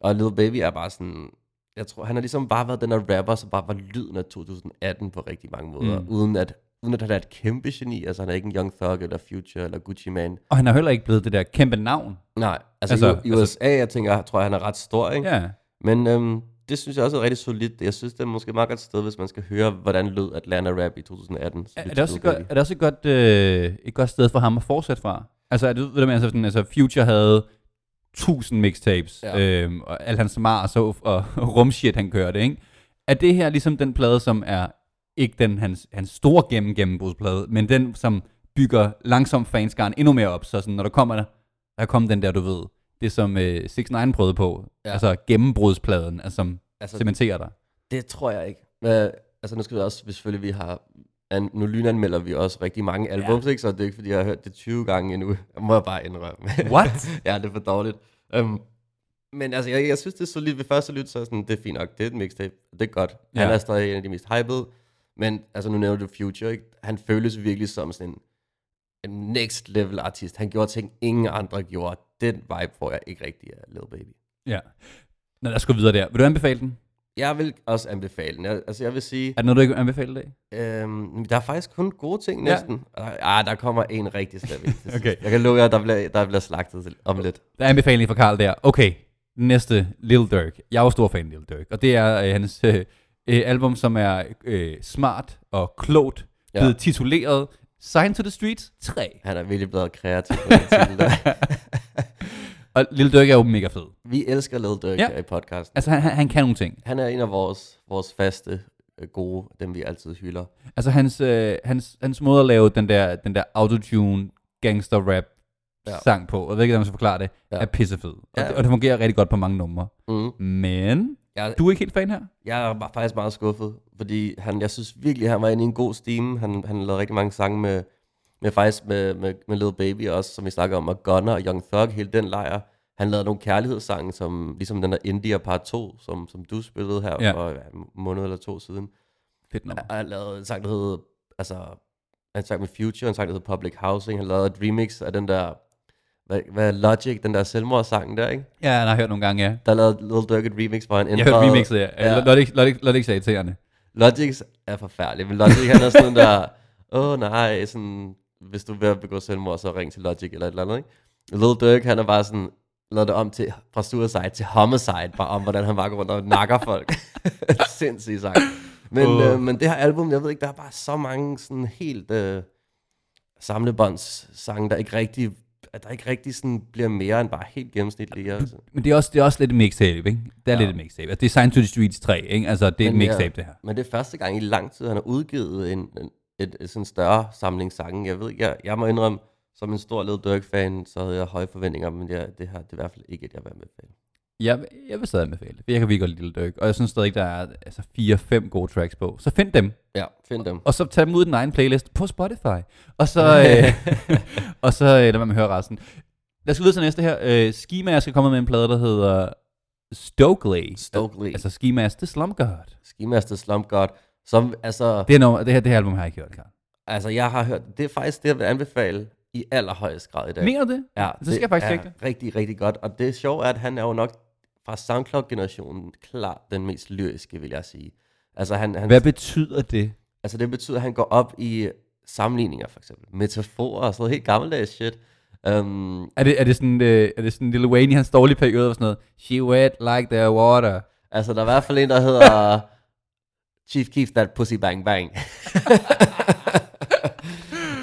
Og Lil Baby er bare sådan, jeg tror, han har ligesom bare været den der rapper, som bare var lyden af 2018 på rigtig mange måder,
mm.
uden at uden at han er et kæmpe geni, altså han er ikke en Young Thug eller Future eller Gucci Mane.
Og han er heller ikke blevet det der kæmpe navn.
Nej, altså,
Altså,
altså i, i USA, jeg tænker, tror jeg, han er ret stor, ikke?
Ja.
Men øhm, det synes jeg også er rigtig solidt. Jeg synes, det er måske et meget godt sted, hvis man skal høre, hvordan lød Atlanta Rap i 2018. Så
Er, er, det også et godt, er det også et godt, øh, et godt sted for ham at fortsætte fra? Altså, er det, ved du, hvad, altså, sådan, altså Future havde 1000 mixtapes, ja. Øhm, og al hans Mars og, og rumshit, han kørte, ikke? Er det her ligesom den plade, som er ikke den hans, hans store gennem gennembrudsplade, men den, som bygger langsomt fanskaren endnu mere op, så sådan, når der kommer der, der kommer den der, du ved, det som øh, 6 9 prøvede på, ja. Altså gennembrudspladen, altså, som
Altså,
cementerer dig.
det tror jeg ikke. Men, altså, nu skal vi også, hvis selvfølgelig vi har... An, nu lynanmelder vi også rigtig mange albums, ja. ikke? Så det er ikke, fordi jeg har hørt det 20 gange endnu. <laughs> Jeg må bare indrømme.
What? <laughs>
ja, det er for dårligt. Um, men altså, jeg, jeg synes, det er solidt. Ved første lyt, så er sådan, det er fint nok. Det er et mixtape. Det er godt. Ja. Han er stadig en af de mest hypede. Men altså, nu nævner du Future, ikke? Han føles virkelig som sådan en, en next level artist. Han gjorde ting, ingen andre gjorde. Den vibe får jeg ikke rigtig af Lil Baby.
Ja. Nå, lad os gå videre der. Vil du anbefale den?
Jeg vil også anbefale den. Jeg, altså, jeg vil sige,
Er det noget, du ikke vil anbefale i dag?
øhm, der er faktisk kun gode ting næsten. Ja, ah, der kommer en rigtig slem. <laughs>
Okay.
Jeg kan love jer, der bliver, der bliver slagtet om lidt.
Der er anbefaling fra Karl der. Okay, næste Lil Durk. Jeg er jo stor fan af Lil Durk, og det er øh, hans øh, øh, album, som er øh, smart og klogt,
Ja.
blevet tituleret Sign to the Streets 3.
Han er virkelig blevet kreativ på den titel der. <laughs>
Og Lil Durk er jo mega fed.
Vi elsker Lil Durk
Ja.
ja. her i podcasten.
Altså, han, han- han kan nogle ting.
Han er en af vores, vores faste øh, gode, dem vi altid hylder.
Altså, hans, øh, hans, hans måde at lave den der, den der autotune gangster rap
Ja.
sang på, og jeg ved ikke, hvordan man skal forklare det,
Ja.
er pissefed. Og,
Ja.
det, og det fungerer rigtig godt på mange numre.
Mm.
Men,
Jeg,
du er ikke helt fan her?
jeg er faktisk meget skuffet, fordi han, jeg synes virkelig, han var inde i en god stime. Han, han lavede rigtig mange sange med, med faktisk med, med, med Lil Baby også, som vi snakker om, og Gunner og Young Thug, hele den lejr. Han lavede nogle kærlighedssange, som, ligesom den der India Part 2, som, som du spillede her
Ja.
for ja, en måned eller to siden.
Fedt nummer.
Og han lavede en sang, der hed, altså, han sang med Future, han sang, der hedder Public Housing, han lavede et remix af den der, hvad, hvad er Logic, den der selvmordssang der, ikke?
Ja, jeg har hørt nogle gange, ja.
Der lavede Lil Durk et remix, hvor han
Jeg
ændrede...
har hørt remixet, ja.
Ja.
lad det ikke sige irriterende.
Logic er forfærdelig, men Logic han er sådan der, <laughs> åh oh, nej, sådan, hvis du er ved at begå selvmord, så ring til Logic eller et eller andet, ikke? Lil Durk, han er bare sådan, lavet det om til, fra suicide til homicide, bare om, hvordan han bare går rundt og nakker folk. <laughs> Sindssygt sang. Men,
Åh.
øh, men det her album, jeg ved ikke, der er bare så mange sådan helt øh, samlebåndssange, der ikke rigtig, at der ikke rigtig sådan bliver mere end bare helt gennemsnitlige. Altså.
Men det er også, det er også lidt et mixtape, ikke? Det er
Ja.
lidt et mixtape. Altså, det er Sign to the Streets 3, ikke? Altså, det er et
Men ja.
mixtape, det her.
Men det er første gang i lang tid, han har udgivet en, en, et, et sådan større samling sange. Jeg ved jeg, jeg må indrømme, som en stor Lil Durk-fan, så havde jeg høje forventninger, men jeg, det her det er i hvert fald ikke et, jeg vil anbefale.
Jeg, jeg vil stadig anbefale det, for jeg kan virkelig godt lide Lille Dirk. Og jeg synes stadig, der er altså, 4-5 gode tracks på. Så find dem,
Ja, find dem.
og så tag dem ud i din egen playlist på Spotify. Og så, <laughs> øh, <laughs> og så øh, lad mig høre resten. Lad os gå videre til næste her. Øh, Ski Mask er kommet med en plade, der hedder Stokely.
Stokely.
Altså Ski det Slum God.
Ski Master Slump God, som, altså,
Det, er nummer, det, her, det her album har jeg ikke hørt, Karl.
altså, jeg har hørt, det er faktisk det, jeg vil anbefale i allerhøjeste grad i dag.
Mener du det?
Ja,
Så skal jeg faktisk
er
det.
rigtig, rigtig godt. Og det sjove er, at han er jo nok fra SoundCloud-generationen klart den mest lyriske, vil jeg sige. Altså, han, han,
Hvad betyder det?
altså det betyder, at han går op i sammenligninger, for eksempel. Metaforer og sådan noget helt gammeldags shit. Um,
Er det, er det sådan, øh, er det sådan Lil Wayne i hans dårlige periode og sådan noget? She wet like the water.
altså, der er i hvert fald en, der hedder <laughs> Chief Keef That Pussy Bang Bang. <laughs>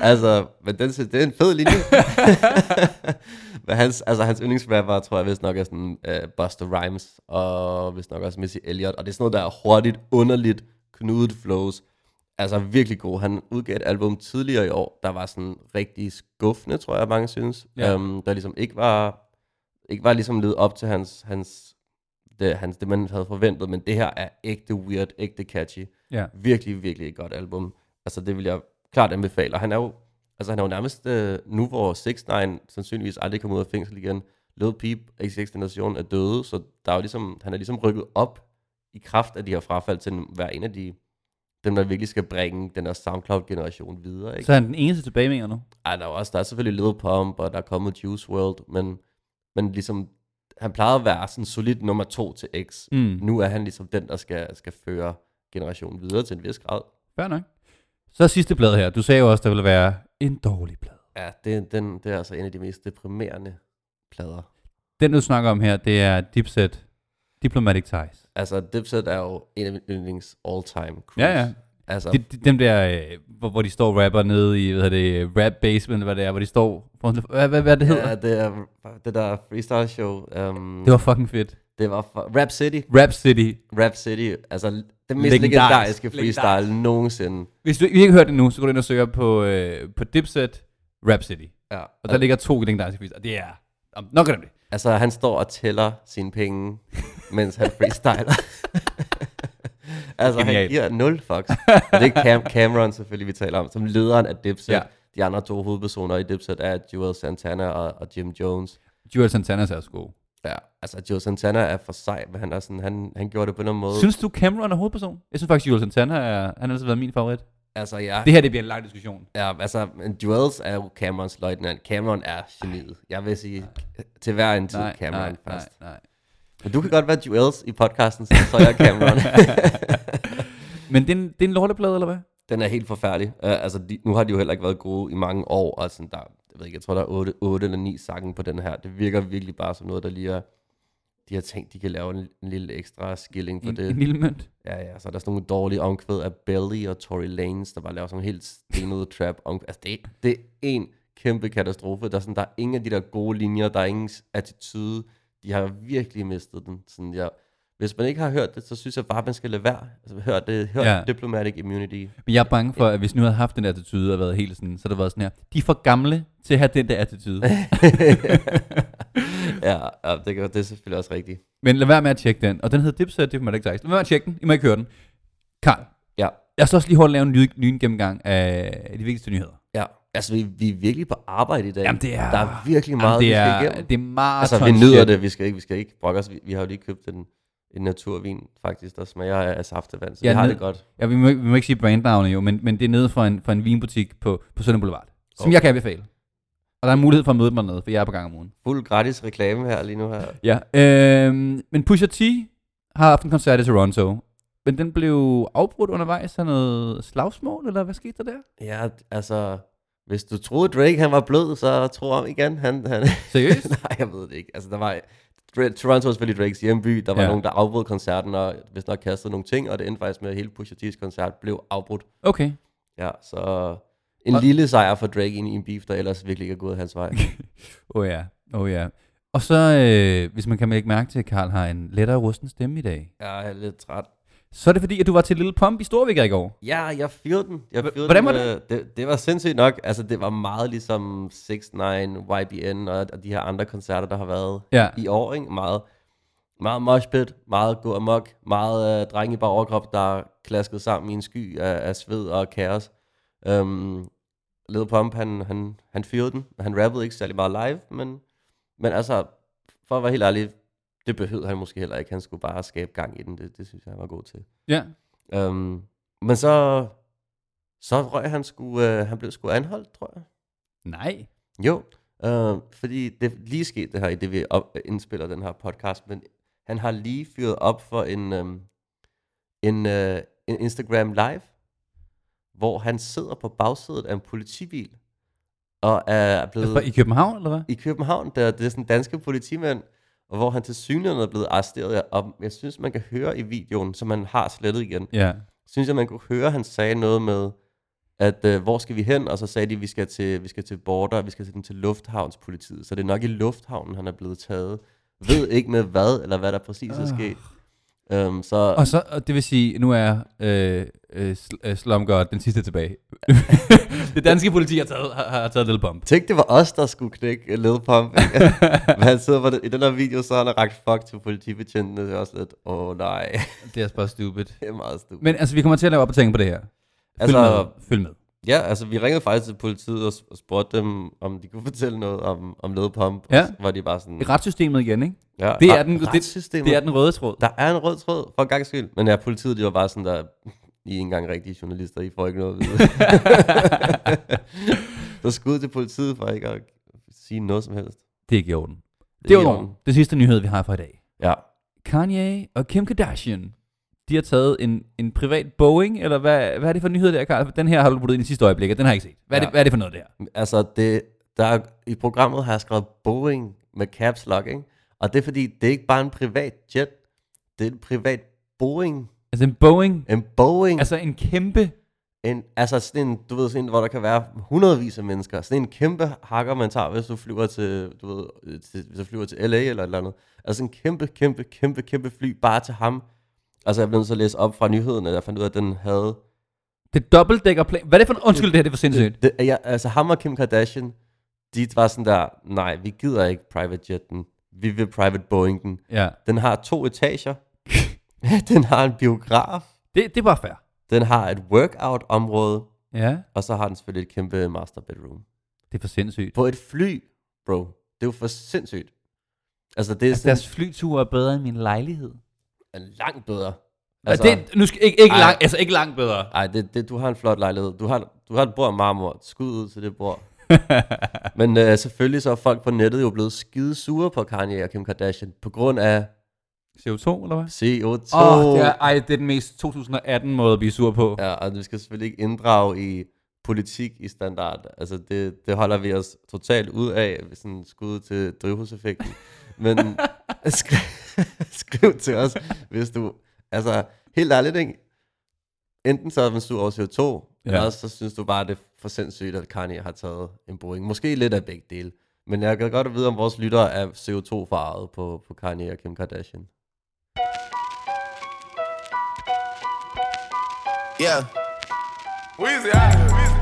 altså, men den, det er en fed linje. <laughs> men hans, altså, hans yndlingsrapper, tror jeg vist nok er sådan uh, Buster Rhymes, og vist nok også Missy Elliott, og det er sådan noget, der er hurtigt, underligt, knudet flows. Altså virkelig god. Han udgav et album tidligere i år, der var sådan rigtig skuffende, tror jeg, mange synes.
Ja.
Um, der ligesom ikke var, ikke var ligesom ledet op til hans, hans, det, hans, det, man havde forventet, men det her er ægte weird, ægte catchy.
Ja.
Virkelig, virkelig et godt album. Altså det vil jeg klart anbefale. Og han er jo, altså han er jo nærmest, øh, nu hvor 6 9 sandsynligvis aldrig kommer ud af fængsel igen, Lil Peep, XXX Generation er døde, så der er jo ligesom, han er ligesom rykket op i kraft af de her frafald til at være en af de, dem der virkelig skal bringe den her SoundCloud-generation videre. Ikke?
Så er han den eneste tilbage, mener du?
Ej, der er også, der er selvfølgelig Lil Pump, og der er kommet Juice World, men, men ligesom, han plejede at være sådan solid nummer to til X.
Mm.
Nu er han ligesom den, der skal, skal føre generationen videre til en vis grad.
Fair nok. Så sidste plade her. Du sagde jo også, der ville være en dårlig plade.
Ja, det, den, det er altså en af de mest deprimerende plader.
Den, du snakker om her, det er Dipset Diplomatic Ties.
Altså, Dipset er jo en af mine yndlings all-time crews.
Ja, ja.
Altså,
De, de, dem der, øh, hvor, hvor de står rapper nede i, hvad hedder det, rap basement, hvad det er, hvor de står, hvad, hvad, hvad det hedder?
ja, det er det der freestyle show. Um,
Det var fucking fedt.
det var for, Rap City.
Rap City.
Rap City, altså den mest
Legendarisk.
legendariske freestyle
Legendarisk.
nogensinde.
Hvis du ikke har hørt det nu, så gå ind og søg på, øh, på Dipset Rap City.
Ja.
Og der ligger to legendariske freestyle. Det er, om, nok er det.
Altså, han står og tæller sine penge, mens han freestyler. <laughs> altså, han
Genialt.
giver nul fucks. Og det er Cam Cameron selvfølgelig, vi taler om, som lederen af Dipset.
Ja.
De andre to hovedpersoner i Dipset er Joel Santana og, og Jim Jones.
Joel Santana er også god.
Ja, altså Joel Santana er for sej, men han, er sådan, han, han gjorde det på en måde.
Synes du Cameron er hovedperson? Jeg synes faktisk, Joel Santana er, han har altid været min favorit.
altså, ja,
Det her, det bliver en lang diskussion.
ja, altså, Joels er jo Camerons løjtnant. Cameron er geniet. Jeg vil sige, til hver en tid
Nej,
Cameron
nej, nej,
først.
nej.
Men du kan godt være Joels i podcasten, så er jeg Cameron. <laughs>
Men det er, en, det er en lorteplade, eller hvad?
Den er helt forfærdelig. Uh, altså, de, nu har de jo heller ikke været gode i mange år. Og sådan, der, jeg ved ikke, jeg tror, der er 8, 8 eller 9 sange på den her. Det virker virkelig bare som noget, der lige er... De har tænkt, de kan lave en, en lille ekstra skilling på
En,
det.
en lille mønt.
Ja, ja, så er der sådan nogle dårlige omkvæd af Belly og Tory Lanez, der bare laver sådan en helt stenet trap omkvæd. Altså, det, det er en kæmpe katastrofe. Der er, sådan, der er ingen af de der gode linjer, der er ingen attitude. De har virkelig mistet den. Sådan, ja. Hvis man ikke har hørt det, så synes jeg bare, man skal lade være. Altså, hør det. Hør
Ja.
Diplomatic Immunity.
Men jeg er bange for, at hvis nu havde haft den attitude og været helt sådan, så det været sådan her. De er for gamle til at have den der attitude. <laughs>
ja, ja det, kan- det er selvfølgelig også rigtigt.
Men lad være med at tjekke den. Og den hedder Dipset Diplomatic Ties. Lad være med at tjekke den. I må ikke høre den. Karl,
Ja,
jeg skal også lige hurtigt lave en ny, ny gennemgang af de vigtigste nyheder.
ja. Altså, vi, vi er virkelig på arbejde i dag.
Jamen, det er-
Der er virkelig meget,
Jamen, det,
vi skal
er,
igennem.
det er meget
Altså, vi nyder det. Vi skal ikke, vi skal ikke brokke os. Vi, vi har jo lige købt en, en naturvin, faktisk, der smager af, af saftevand. Så
Ja,
det har
ned-
det godt.
Ja, vi må, ikke- vi må ikke sige brandnavne jo, men, men det er nede fra en, fra en vinbutik på, på Sønder Boulevard, som jeg kan anbefale. Og der er mulighed for at møde mig nede, for jeg er på gang om ugen.
Fuld gratis reklame her lige nu her.
Ja, øhm, men Pusha T har haft en koncert i Toronto, men den blev afbrudt undervejs af noget slagsmål, eller hvad skete der der?
Ja, altså, hvis du troede Drake han var blød, så tro om igen. Han, han,
Seriøst? <laughs>
Nej, jeg ved det ikke. Altså, der var... Toronto er selvfølgelig Drakes hjemby. Der var
Ja.
nogen, der afbrød koncerten, og hvis nok kastede nogle ting, og det endte faktisk med, at hele Pusha T's koncert blev afbrudt.
Okay.
Ja, så en
Og-
lille sejr for Drake ind i en beef, der ellers virkelig ikke er gået hans vej. <laughs>
Åh oh ja, åh oh ja. Og så, øh, hvis man kan lægge mærke til, at Karl har en lettere rusten stemme i dag,
Jeg er lidt træt.
Så er det fordi, at du var til Lille Pump i Storvik i går.
Ja, jeg fyrede den. Jeg fyrede
hvordan
den,
var det?
øh, det? Det var sindssygt nok. Altså, det var meget ligesom 6 9 YBN og, og de her andre koncerter, der har været
Ja.
i år. Ikke? Meget, meget moshpit, meget gå amok, meget øh, drenge i bare overkrop, der klaskede sammen i en sky af, af sved og kaos. Um, Lil Pump, han, han, han fyrede den. Han rappede ikke særlig meget live, men, men altså, for at være helt ærlig, det behøvede han måske heller ikke. Han skulle bare skabe gang i den. Det, det synes jeg, han var god til.
Ja.
Um, men så, så røg han sgu, uh, han blev sgu anholdt, tror jeg.
Nej.
Jo, uh, fordi det lige sket det her, i det vi op, indspiller den her podcast, men han har lige fyret op for en, um, en, uh, en Instagram live, hvor han sidder på bagsædet af en politibil, og er blevet...
For, I København, eller hvad?
i København, der det er sådan danske politimænd, og hvor han til synligheden er blevet arresteret. Og jeg synes, man kan høre i videoen, som han har slettet igen,
Ja.
synes jeg, man kunne høre, han sagde noget med, at øh, hvor skal vi hen? Og så sagde de, vi skal til, vi skal til border, vi skal til, den til lufthavnspolitiet. Så det er nok i lufthavnen, han er blevet taget. Ved ikke med hvad, eller hvad der præcis er sket. Um, så
Og så, og det vil sige, nu er øh, øh, øh, Slumgod den sidste tilbage. <laughs> det danske politi har taget, har, har taget Lille Pump.
tænk, det var os, der skulle knække Lil Pump. <laughs> Men han sidder på det, i den her video, så har han ragt fuck til politibetjentene. Det er også lidt, åh oh, nej,
Det er bare stupid.
det er meget stupid.
Men altså, vi kommer til at lave op og tænke på det her. Følg
Altså-
med. Følg med.
Ja, altså vi ringede faktisk til politiet og, og spurgte dem, om de kunne fortælle noget om, om Led Pump.
Ja.
Hvor de bare sådan...
I retssystemet igen, ikke?
ja,
Det er, den, det, det er den røde tråd.
Der er en rød tråd, for en gang skyld. Men ja, politiet, de var bare sådan der... I er ikke engang rigtige journalister, I får ikke noget at vide. <laughs> så skud til politiet for ikke at sige noget som helst.
Det er ikke i orden.
Det
Det
er
er
orden.
det sidste nyhed, vi har for i dag.
Ja.
Kanye og Kim Kardashian, de har taget en, en privat Boeing, eller hvad, hvad er det for en nyhed der, Karl? Den her har du puttet ind i sidste øjeblik, og den har jeg ikke set. Hvad er,
Ja.
det, hvad er det for noget der?
Altså, det, der er, i programmet har jeg skrevet Boeing med caps lock, ikke? Og det er fordi, det er ikke bare en privat jet. Det er en privat Boeing.
Altså en Boeing,
En Boeing.
altså en kæmpe...
En, altså sådan en, du ved, sådan en, hvor der kan være hundredvis af mennesker. Sådan en kæmpe hakker, man tager, hvis du flyver til, du ved, til, hvis du flyver til LA eller et eller andet. Altså en kæmpe, kæmpe, kæmpe, kæmpe fly bare til ham. Altså jeg blev nødt til at læse op fra nyheden, at jeg fandt ud af, at den havde...
Det er dobbeltdækkerplan. Hvad er det for en... Undskyld, det her det er for sindssygt.
Det, ja, altså ham og Kim Kardashian, de var sådan der, nej, vi gider ikke private jetten. Vi vil private Boeing den.
Ja.
Den har to etager. <laughs> den har en biograf.
Det, det var fair.
Den har et workout-område.
Ja,
Og så har den selvfølgelig et kæmpe master bedroom.
det er for sindssygt.
På et fly, bro. Det er jo for sindssygt. Altså, det er
Altså,
sådan
deres flyture er bedre end min lejlighed.
langt bedre.
Altså, det, nu skal, ikke, ikke,
Ej.
lang, altså, ikke langt bedre.
Ej, det, det, du har en flot lejlighed. Du har, du har et bord af marmor. Skud ud til det bord. <laughs> Men øh, selvfølgelig så er folk på nettet jo blevet skide sure på Kanye og Kim Kardashian på grund af
CO2, eller hvad?
CO2.
Åh, oh, det er, ej, det er den mest 2018 måde at blive sur på.
Ja, og vi skal selvfølgelig ikke inddrage i politik i standard. Altså, det, det holder vi os totalt ud af, hvis sådan skud til drivhuseffekten. Men <laughs> skriv, skriv til os, hvis du... Altså, helt ærligt, ikke? Enten så er man sur over CO2, ja. eller så synes du bare, det er for sindssygt, at Kanye har taget en Boeing. Måske lidt af begge dele. Men jeg kan godt vide, om vores lyttere er CO2-farvet på, på Kanye og Kim Kardashian.
Yeah.
Weezy out of here.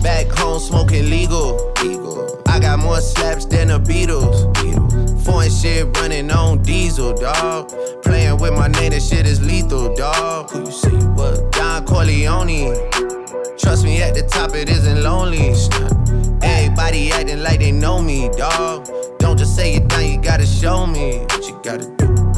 Back home smoking legal. Legal. I got more slaps than the Beatles. Beatles. Foreign shit running on diesel, dog. Playing with my name, that shit is lethal, dog. Who you see? What? Don Corleone. Trust me, at the top it isn't lonely. Everybody acting like they know me, dog. Don't just say it now, you gotta show me what you gotta do.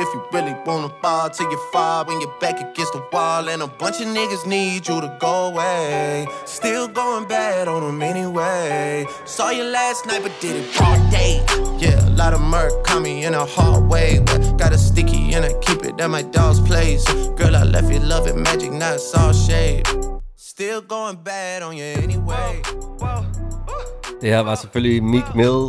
If you really wanna ball till you fall when you're back against the wall. And a bunch of niggas need you to go away. Still going bad on them anyway. Saw you last night, but did it broad day. Yeah, a lot of murk caught me in a hard way. But got a sticky and I keep it at my dog's place. Girl, I left you love it, magic, not all shade. Still going bad on you anyway.
Det her var selvfølgelig Meek Mill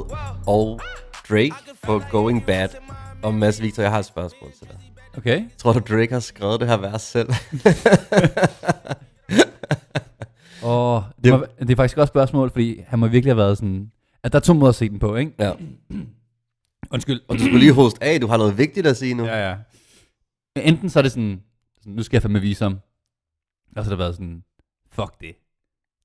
og Drake for Going Bad. Og Mads Victor, jeg har et spørgsmål til dig.
Okay.
Tror du, Drake har skrevet det her vers selv?
Og <laughs> det, må, det er faktisk også et spørgsmål, fordi han må virkelig have været sådan... At der er to måder at se den på, ikke?
ja. <clears throat>
Undskyld.
Og du skulle lige hoste af, du har noget vigtigt at sige nu.
Ja, ja. Enten så er det sådan, sådan nu skal jeg fandme vise ham. Og så har det været sådan, fuck det.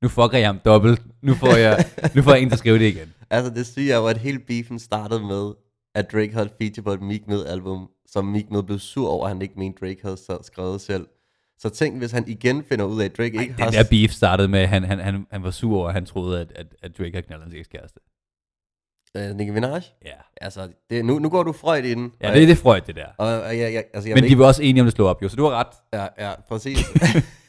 Nu fucker jeg ham dobbelt. Nu får jeg, <laughs> nu får jeg en til at skrive det igen.
Altså, det syge er jo, at hele beefen startede med, at Drake havde et feature på et Meek Mill album, som Meek Mill blev sur over, at han ikke mente, Drake havde så- skrevet selv. Så tænk, hvis han igen finder ud af, at Drake ikke har...
Den der beef startede med, at han, han, han, han var sur over, at han troede, at, at, at Drake havde knaldet hans ekskæreste.
Uh, Nicki Minaj?
Ja.
Altså, det, nu, nu går du Freud i den.
Ja, det er det Freud, det der.
Og, og jeg, jeg, altså, jeg
Men de
ikke,
var også enige om, det slog op, jo, så du har ret.
ja, ja, præcis.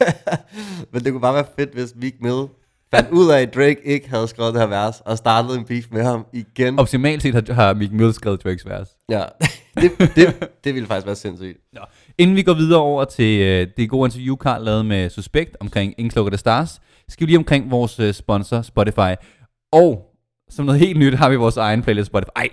<laughs> Men det kunne bare være fedt, hvis Meek Mill fandt ud af, at Drake ikke havde skrevet det her vers, og startede en beef med ham igen.
Optimalt set har, har Meek Mill skrevet Drakes vers.
Ja, <laughs> det, det, det ville faktisk være sindssygt.
Nå. Inden vi går videre over til øh, det gode interview, Karl lavede med Suspekt omkring Ingen Slukker The Stars, skal vi lige omkring vores øh, sponsor Spotify. Og som noget helt nyt har vi vores egen playlist på Spotify. Ej,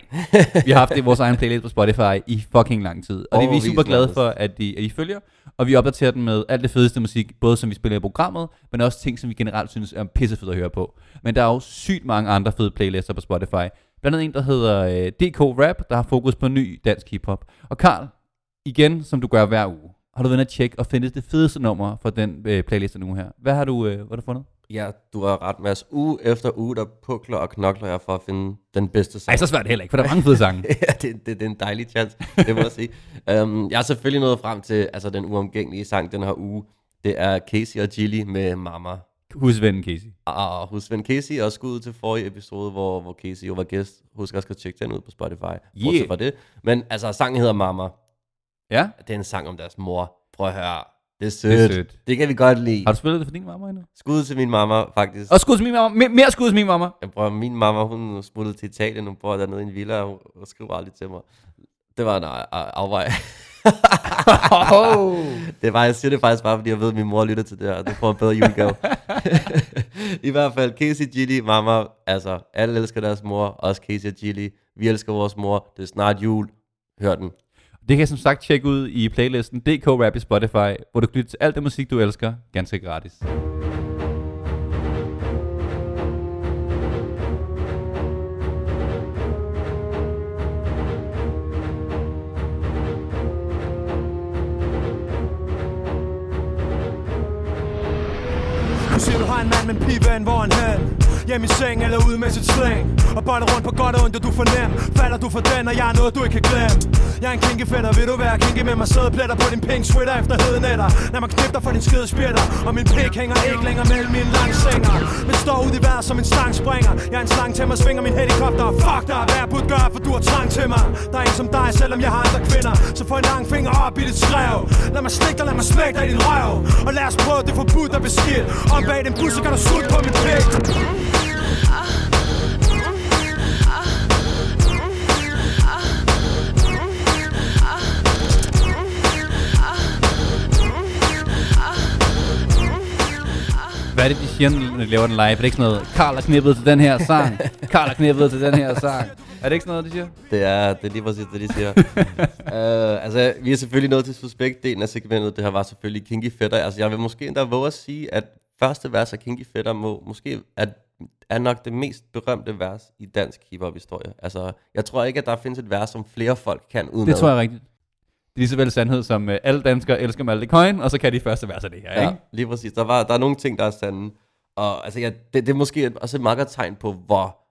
vi har haft det, vores egen playlist på Spotify i fucking lang tid. Og det er vi super glade for, at I, at I følger. Og vi opdaterer den med alt det fedeste musik, både som vi spiller i programmet, men også ting, som vi generelt synes er pissefedt at høre på. Men der er jo sygt mange andre fede playlister på Spotify. Blandt andet en, der hedder øh, DK Rap, der har fokus på ny dansk hiphop. Og Karl, igen, som du gør hver uge, har du været at tjekke og finde det fedeste nummer for den øh, playlist nu her. Hvad har du, øh, hvad har du fundet?
Ja, du har ret, Mads. Uge efter uge, der pukler og knokler jeg for at finde den bedste sang.
Ej, så svært er det heller ikke, for der er mange fede sange. <laughs>
ja, det, det, det er en dejlig chance, det må jeg sige. Um, jeg er selvfølgelig nået frem til altså, den uomgængelige sang den her uge. Det er Casey og Gilly med Mama.
Husvennen Casey.
Og hos Svend Casey, og skud til forrige episode, hvor, hvor Casey jo var gæst. Husk også at tjekke den ud på Spotify.
Yeah.
Bortset fra det. Men altså, sangen hedder Mama.
Ja?
Det er en sang om deres mor. Prøv at høre. Det er sødt.
Det er sødt.
det kan vi godt lide.
Har du spillet det for din mamma endnu?
Skud til min mamma, faktisk.
Og skud til min mamma. M- mere skud til min mamma.
Jeg prøver, min mamma, hun smuttede til Italien, hun bor dernede i en villa, og hun skriver aldrig til mig. Det var en af- af- afvej.
Oh. <laughs>
det var, jeg siger det faktisk bare, fordi jeg ved, at min mor lytter til det her, og det får en bedre julegave. <laughs> I hvert fald, Casey, Gilly, mamma, altså, alle elsker deres mor, også Casey og Gilly. Vi elsker vores mor, det er snart jul. Hør den.
Det kan jeg som sagt tjekke ud i playlisten DK Rap i Spotify, hvor du kan lytte til alt det musik, du elsker, ganske gratis.
En mand men en pigeven, hvor han hen Hjem i seng eller ude med sit slæng. Og bolle rundt på godt og ondt, og du får nem. Falder du for den, og jeg er noget, du ikke kan glemme. Jeg er en kinkefætter, vil du være kinke med mig? Sædepletter på din pink sweater efter hednætter Lad mig knippe dig for din skide spjætter. Og min pik hænger ikke længere mellem mine langsenger Men står ud i vejret som en stang springer. Jeg er en slang til mig, svinger min helikopter. Fuck dig, hvad jeg burde gøre, for du har trang til mig. Der er en som dig, selvom jeg har andre kvinder Så få en lang finger op i dit skrev Lad mig slikke dig, lad mig smække dig i din røv Og lad os prøve det forbudt og beskidt Om bag den bus, så kan du sutte på mit pik
Hvad er det, de siger, når de laver den live? Er det ikke sådan noget, Karl har knippet til den her sang? Karl har knippet til den her sang. Er det ikke sådan noget, de siger?
Det er, det er lige præcis det, de siger. uh, <laughs> altså, vi er selvfølgelig nået til suspekt-delen af segmentet. Det her var selvfølgelig Kinky Fætter. Altså, jeg vil måske endda våge at sige, at første vers af Kinky Fætter må, måske er, er nok det mest berømte vers i dansk hiphop-historie. Altså, jeg tror ikke, at der findes et vers, som flere folk kan uden
Det tror jeg rigtigt. Det er lige så vel sandhed som uh, alle danskere elsker Malte Coin, og så kan de første vers af det her,
Ja,
ikke?
lige præcis. Der, var, der er nogle ting, der er sande. Og altså, ja, det, det er måske også et meget godt tegn på, hvor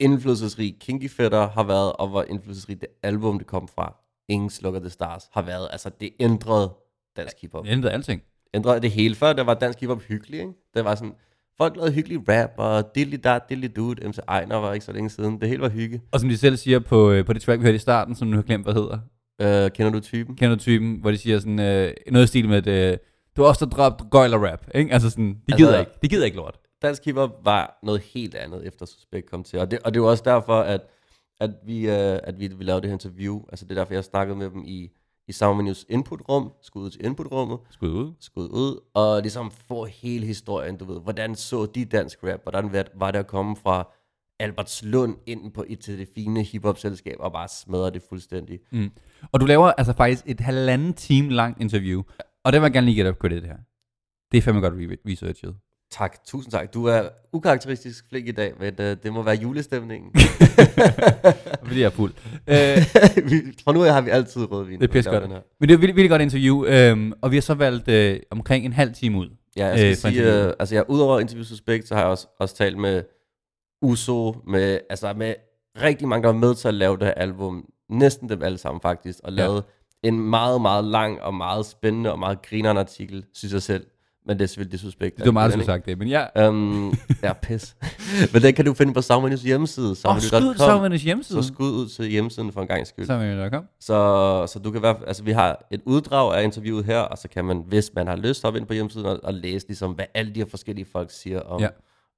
indflydelsesrig Kinky Fetter har været, og hvor indflydelsesrig det album, det kom fra, Ingen Slukker the Stars, har været. Altså, det ændrede dansk hiphop.
Det ændrede alting.
ændrede det hele. Før der var dansk hiphop hyggelig, ikke? Det var sådan, folk lavede hyggelig rap, og dilly da, dilly dude, MC Ejner var ikke så længe siden. Det hele var hygge.
Og som de selv siger på, øh, på det track, vi hørte i starten, som du har glemt, hvad hedder,
Uh, kender du typen?
kender du typen, hvor de siger sådan, øh, noget i stil med, at øh, du har også dræbt gøjler rap, ikke? Altså sådan, de
Altså-
gider ikke, de gider ikke lort.
Dansk hiphop var noget helt andet, efter Suspekt kom til. Og det, og det var også derfor, at, at, vi, øh, at vi, vi lavede det her interview. Altså det er derfor, jeg snakkede med dem i, i Sound News inputrum, skud ud til inputrummet,
Skud ud.
skud ud, og ligesom få hele historien, du ved, hvordan så de dansk rap, hvordan var- var det at komme fra Albertslund ind på et til det fine hiphop-selskab og bare smadre det fuldstændig.
Mm. Og du laver altså faktisk et halvanden time langt interview, og det vil jeg gerne lige give dig credit her. Det er fandme godt re- researchet.
Tak, tusind tak. Du er ukarakteristisk flink i dag, men uh, det må være julestemningen. <laughs> <laughs>
Fordi jeg er fuld. Øh,
Vi- Fra nu af har vi altid rødvin.
det er
når vi
pisse
laver
godt.
den her.
Men det er et virkelig godt interview, øhm, og vi har så valgt øh, omkring en halv time ud.
Ja, jeg skal
øh,
øh,
for
sige,
interviewet.
øh, altså jeg, udover interview suspekt, så har jeg også, også talt med Uso, med, altså med rigtig mange, der var med til at lave det her album. Næsten dem alle sammen faktisk, og
Ja.
lavet en meget, meget lang og meget spændende og meget grinerende artikel, synes jeg selv. Men det er selvfølgelig det suspekt.
Det var meget, skulle sagt det, men ja.
Um, ja, pis. <laughs> Men den kan du finde på Soundmanus hjemmeside.
Og
soundmenu.com.
skud Savnernes hjemmeside.
Så skud ud til hjemmesiden for en gang skyld.
Savnernes.com.
Så, så du kan være, altså vi har et uddrag af interviewet her, og så kan man, hvis man har lyst, hoppe ind på hjemmesiden og, og læse ligesom, hvad alle de her forskellige folk siger om,
ja.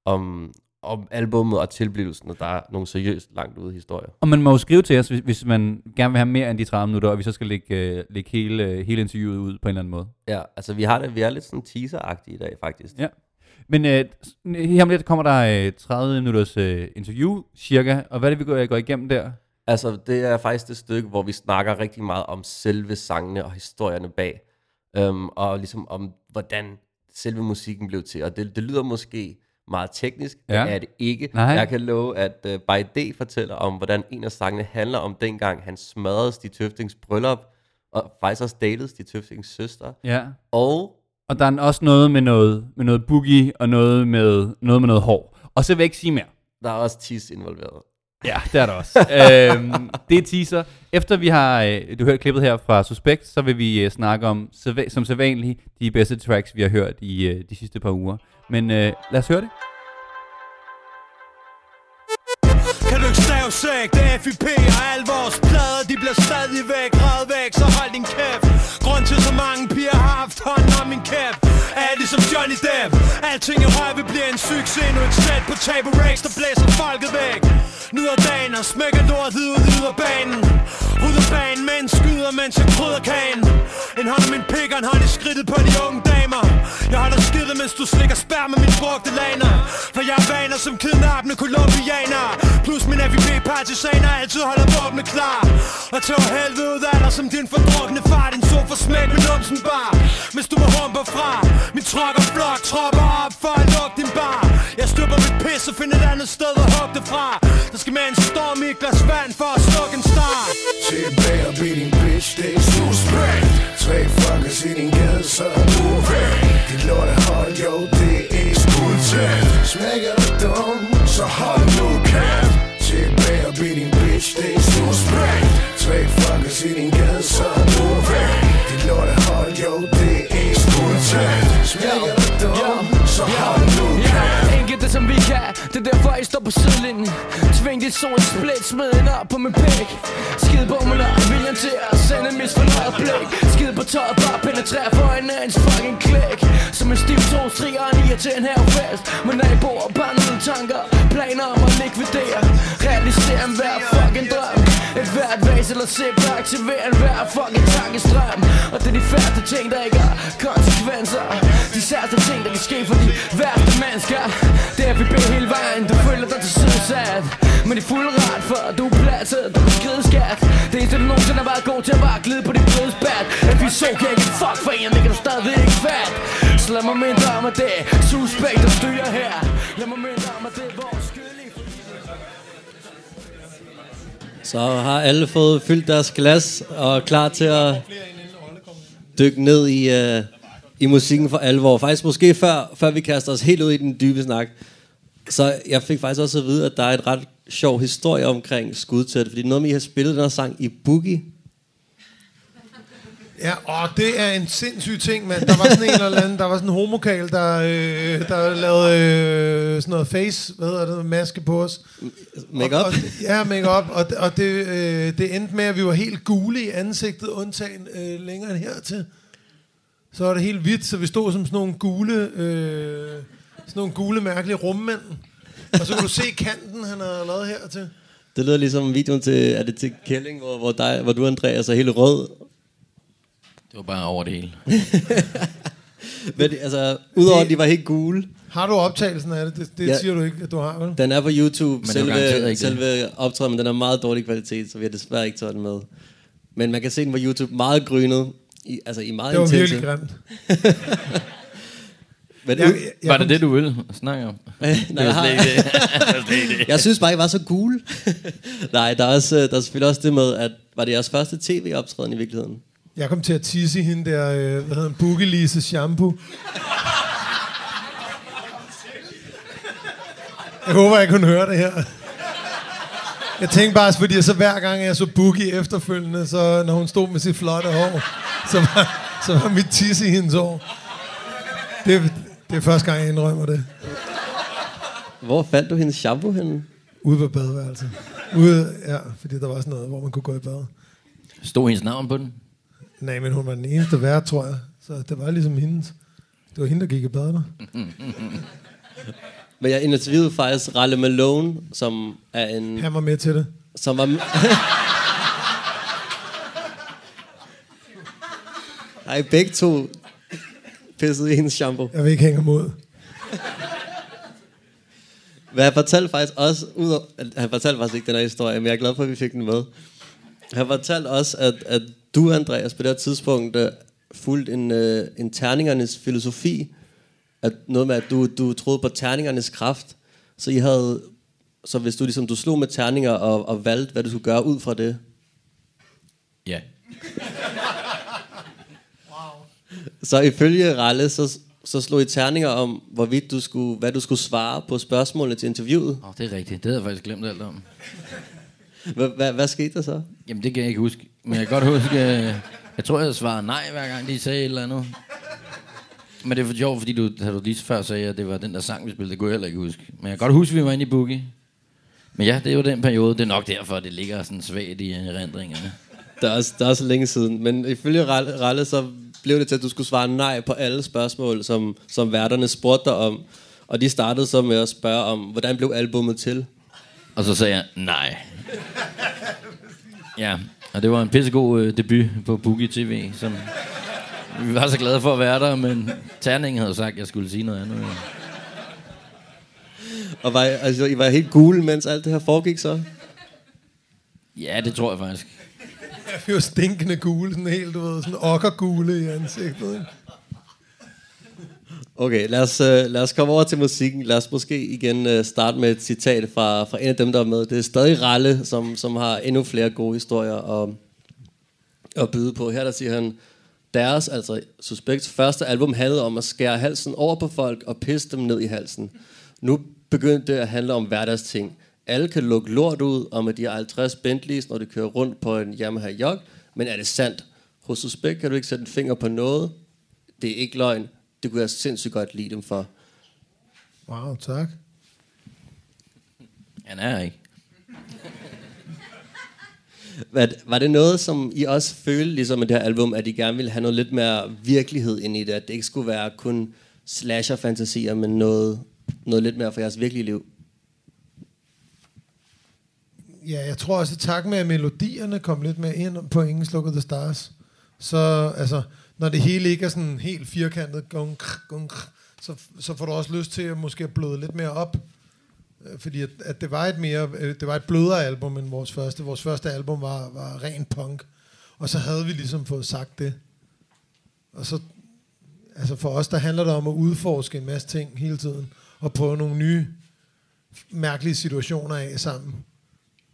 om, om albummet og tilblivelsen, og der er nogle seriøst langt ude historier.
Og man må jo skrive til os, hvis, hvis man gerne vil have mere end de 30 minutter, og vi så skal lægge, øh, lægge hele, øh, hele interviewet ud på en eller anden måde.
Ja, altså vi har det, vi er lidt sådan teaser-agtige i dag, faktisk.
Ja. Men øh, her om lidt kommer der øh, 30 minutters øh, interview, cirka. Og hvad er det, vi går, går igennem der?
Altså, det er faktisk det stykke, hvor vi snakker rigtig meget om selve sangene og historierne bag. Um, og ligesom om, hvordan selve musikken blev til. Og det, det lyder måske meget teknisk, det
Ja.
er det ikke.
Nej.
Jeg kan love, at uh, By D fortæller om, hvordan en af sangene handler om dengang, han smadrede Stig Tøftings bryllup, og faktisk også datede Stig Tøftings søster.
Ja.
Og
Og der er også noget med noget, med noget boogie, og noget med noget, med noget hår. Og så vil jeg ikke sige mere.
der er også tis involveret.
Ja, det er der også. øhm, det er teaser. Efter vi har, øh, du hørt klippet her fra Suspekt, så vil vi øh, snakke om, som sædvanligt, de bedste tracks, vi har hørt i øh, de sidste par uger. Men øh, lad os høre det.
Kan du ikke stavsæk, det er FIP og alle vores plader De bliver stadig væk, red væk, så hold din kæft Grund til så mange piger har haft hånden om min kæft som Johnny Depp. Alting i røg vil blive en succes. Nu et sæt på Table Rex, der blæser folket væk. Nyder dagen og smækker lort ud ud af banen. Rydder banen, men skyder, mens jeg krydder kagen. En hånd af min pik og en hånd i skridtet på de unge damer. Jeg holder skidtet, mens du slikker spær med min brugte laner. For jeg er vaner som kidnappende kolumbianer Plus min AVP partisaner altid holder våbne klar. Og tager helvede ud af dig som din fordrukne far Din sofa smæk med numsen bar. Mens du må humper fra Min tro pakker flok tropper op for at lukke din bar. Jeg støber mit pis og finder et andet sted at hugge det fra. Der skal med en storm i et glas vand for at slukke en star
Tilbage og bliv din bitch, det er suspekt. Tre fuckers i din gade, så er du væk. Dit lorte hold, jo, det er skuldtæt. Smækker du dum, så hold nu kæft. Tilbage og bliv din bitch, det er suspekt. Tre fuckers i din gade, så er du væk. Dit lorte hold, jo, det er skuldtæt. Smækker du dum, så du nu kæft
det som vi kan. Det er derfor I står på sidelinjen. Tving dit sol split Smid op på min pæk Skid på mig når viljen til at sende en misfornøjet blik. Skid på tøjet Bare penetrer for en ens fucking klæk Som en stiv to striger en irriterende herfest Med naboer bandede tanker. Planer om at likvidere. Realisere en hver fucking drøm hvert vas eller sip Aktivere en hver fucking tankestrøm Og det er de færreste ting der ikke har konsekvenser. De særste ting der kan ske for de værste mennesker. Det er vi hele vejen. Du føler dig til sidesat Men i fuld ret for du er plattet Du er skrideskat Det eneste du nogensinde har været god til at bare glide på dit blødspat At vi så kan ikke fuck for en Det kan du stadig ikke fat Så lad mig mindre om at det er Suspekt der styrer her. Lad mig mindre om at det er vores
Så har alle fået fyldt deres glas og er klar til at
dykke ned i, uh, i musikken for alvor. Faktisk måske før, før vi kaster os helt ud i den dybe snak. Så jeg fik faktisk også at vide, at der er et ret sjov historie omkring skudtæt. Fordi noget med, I har spillet den her sang i Boogie.
Ja, og det er en sindssyg ting, mand. Der var sådan en eller anden, der var sådan en homokal, der, øh, der lavede øh, sådan noget face, hvad hedder det, maske på os.
Make-up?
Og, og, ja, make-up. Og, og det, øh, det endte med, at vi var helt gule i ansigtet, undtagen øh, længere end hertil. Så var det helt hvidt, så vi stod som sådan nogle gule, øh, sådan nogle gule mærkelige rummænd. Og så kunne du se kanten, han havde lavet hertil.
Det lyder ligesom videoen til, er det til Kælling, hvor, hvor, dig, hvor du, Andreas, er helt rød.
Det var bare over det hele. <laughs>
Men det- altså, udover at de var helt gule,
Har du optagelsen af det? Det, det
Ja.
siger du ikke, at du har, vel?
den er på YouTube,
Men
selve, selve optræden, men den er meget dårlig kvalitet, så vi har desværre ikke taget den med. Men man kan se den på YouTube, meget grynet, i, altså i meget
Det var
intense.
virkelig grimt. <laughs>
Men
Jeg, jeg, jeg
Var det det, du ville snakke om? <laughs>
Nej,
Det var
jeg,
slet ikke det.
Synes bare, I var så gule. Nej, der er, også, der er selvfølgelig også det med, at var det jeres første tv-optræden i virkeligheden?
Jeg kom til at tisse i hende der, øh, hvad hedder den, Boogie shampoo. Jeg håber, jeg kunne høre det her. Jeg tænkte bare, fordi så hver gang jeg så Boogie efterfølgende, så når hun stod med sit flotte hår, så var, så var mit tisse i hendes hår. Det, det er første gang, jeg indrømmer det.
Hvor fandt du hendes shampoo henne?
Ude på badeværelset. Ude, ja, fordi der var sådan noget, hvor man kunne gå i bad.
Stod hendes navn på den?
Nej, men hun var den eneste vært, tror jeg. Så det var ligesom hendes. Det var hende, der gik i bad der.
Men jeg interviewede faktisk Ralle Malone, som er en...
Han var med til det.
Som var... <laughs> Ej, begge to pissede i hendes shampoo.
Jeg vil ikke hænge mod.
Men han fortalte faktisk også, ud han fortalte faktisk ikke den her historie, men jeg er glad for, at vi fik den med. Han fortalte også, at, at du, Andreas, på det her tidspunkt uh, fulgte en, uh, en terningernes filosofi. At noget med, at du, du troede på terningernes kraft. Så I havde, så hvis du ligesom, du slog med terninger og, og valgte, hvad du skulle gøre ud fra det.
Ja. <laughs>
Så ifølge Ralle, så, så slog I terninger om, hvorvidt du skulle, hvad du skulle svare på spørgsmålene til interviewet.
Oh, det er rigtigt. Det havde jeg faktisk glemt alt om.
Hvad, skete der så?
Jamen, det kan jeg ikke huske. Men jeg kan godt huske... øh, Jeg tror, jeg svarede nej, hver gang de sagde et eller andet. Men det er for sjovt, fordi du, da du lige før sagde, at det var den der sang, vi spillede. Det kunne jeg heller ikke huske. Men jeg kan godt huske, at vi var inde i Boogie. Men ja, det er jo den periode. Det er nok derfor, det ligger sådan svagt i erindringerne.
Der er, også, der er også længe siden. Men ifølge Ralle, så blev det til, at du skulle svare nej på alle spørgsmål, som, som værterne spurgte dig om. Og de startede så med at spørge om, hvordan blev albummet til?
Og så sagde jeg nej. Ja, og det var en pissegod øh, debut på Boogie TV, som vi var så glade for at være der, men terningen havde sagt, at jeg skulle sige noget andet.
Og var, I- altså, I var helt gule, mens alt det her foregik så?
Ja, det tror jeg faktisk.
Vi var stinkende gule, sådan helt, du ved, sådan okkergule i ansigtet. Ikke?
Okay, lad os, øh, lad os komme over til musikken. Lad os måske igen øh, starte med et citat fra, fra en af dem, der er med. Det er stadig Ralle, som, som har endnu flere gode historier at, at byde på. Her der siger han, deres, altså Suspects første album handlede om at skære halsen over på folk og pisse dem ned i halsen. Nu begyndte det at handle om hverdagsting. Alle kan lukke lort ud om, at de har 50 Bentleys, når de kører rundt på en Yamaha Jog. Men er det sandt? Hos Suspect kan du ikke sætte en finger på noget. Det er ikke løgn. Det kunne jeg sindssygt godt lide dem for.
Wow, tak.
Han er ikke.
Var, var det noget, som I også følte, ligesom med det her album, at I gerne ville have noget lidt mere virkelighed ind i det? At det ikke skulle være kun slasher-fantasier, men noget, noget lidt mere for jeres virkelige liv?
Ja, jeg tror også, at tak med, at melodierne kom lidt mere ind på Engelsk Look of the Stars. Så altså, når det hele ikke er sådan helt firkantet, gung, gung, så, så får du også lyst til at måske bløde lidt mere op. Øh, fordi at, at det var et mere, øh, det var et blødere album end vores første. Vores første album var, var ren punk. Og så havde vi ligesom fået sagt det. Og så, altså for os, der handler det om at udforske en masse ting hele tiden. Og prøve nogle nye, mærkelige situationer af sammen.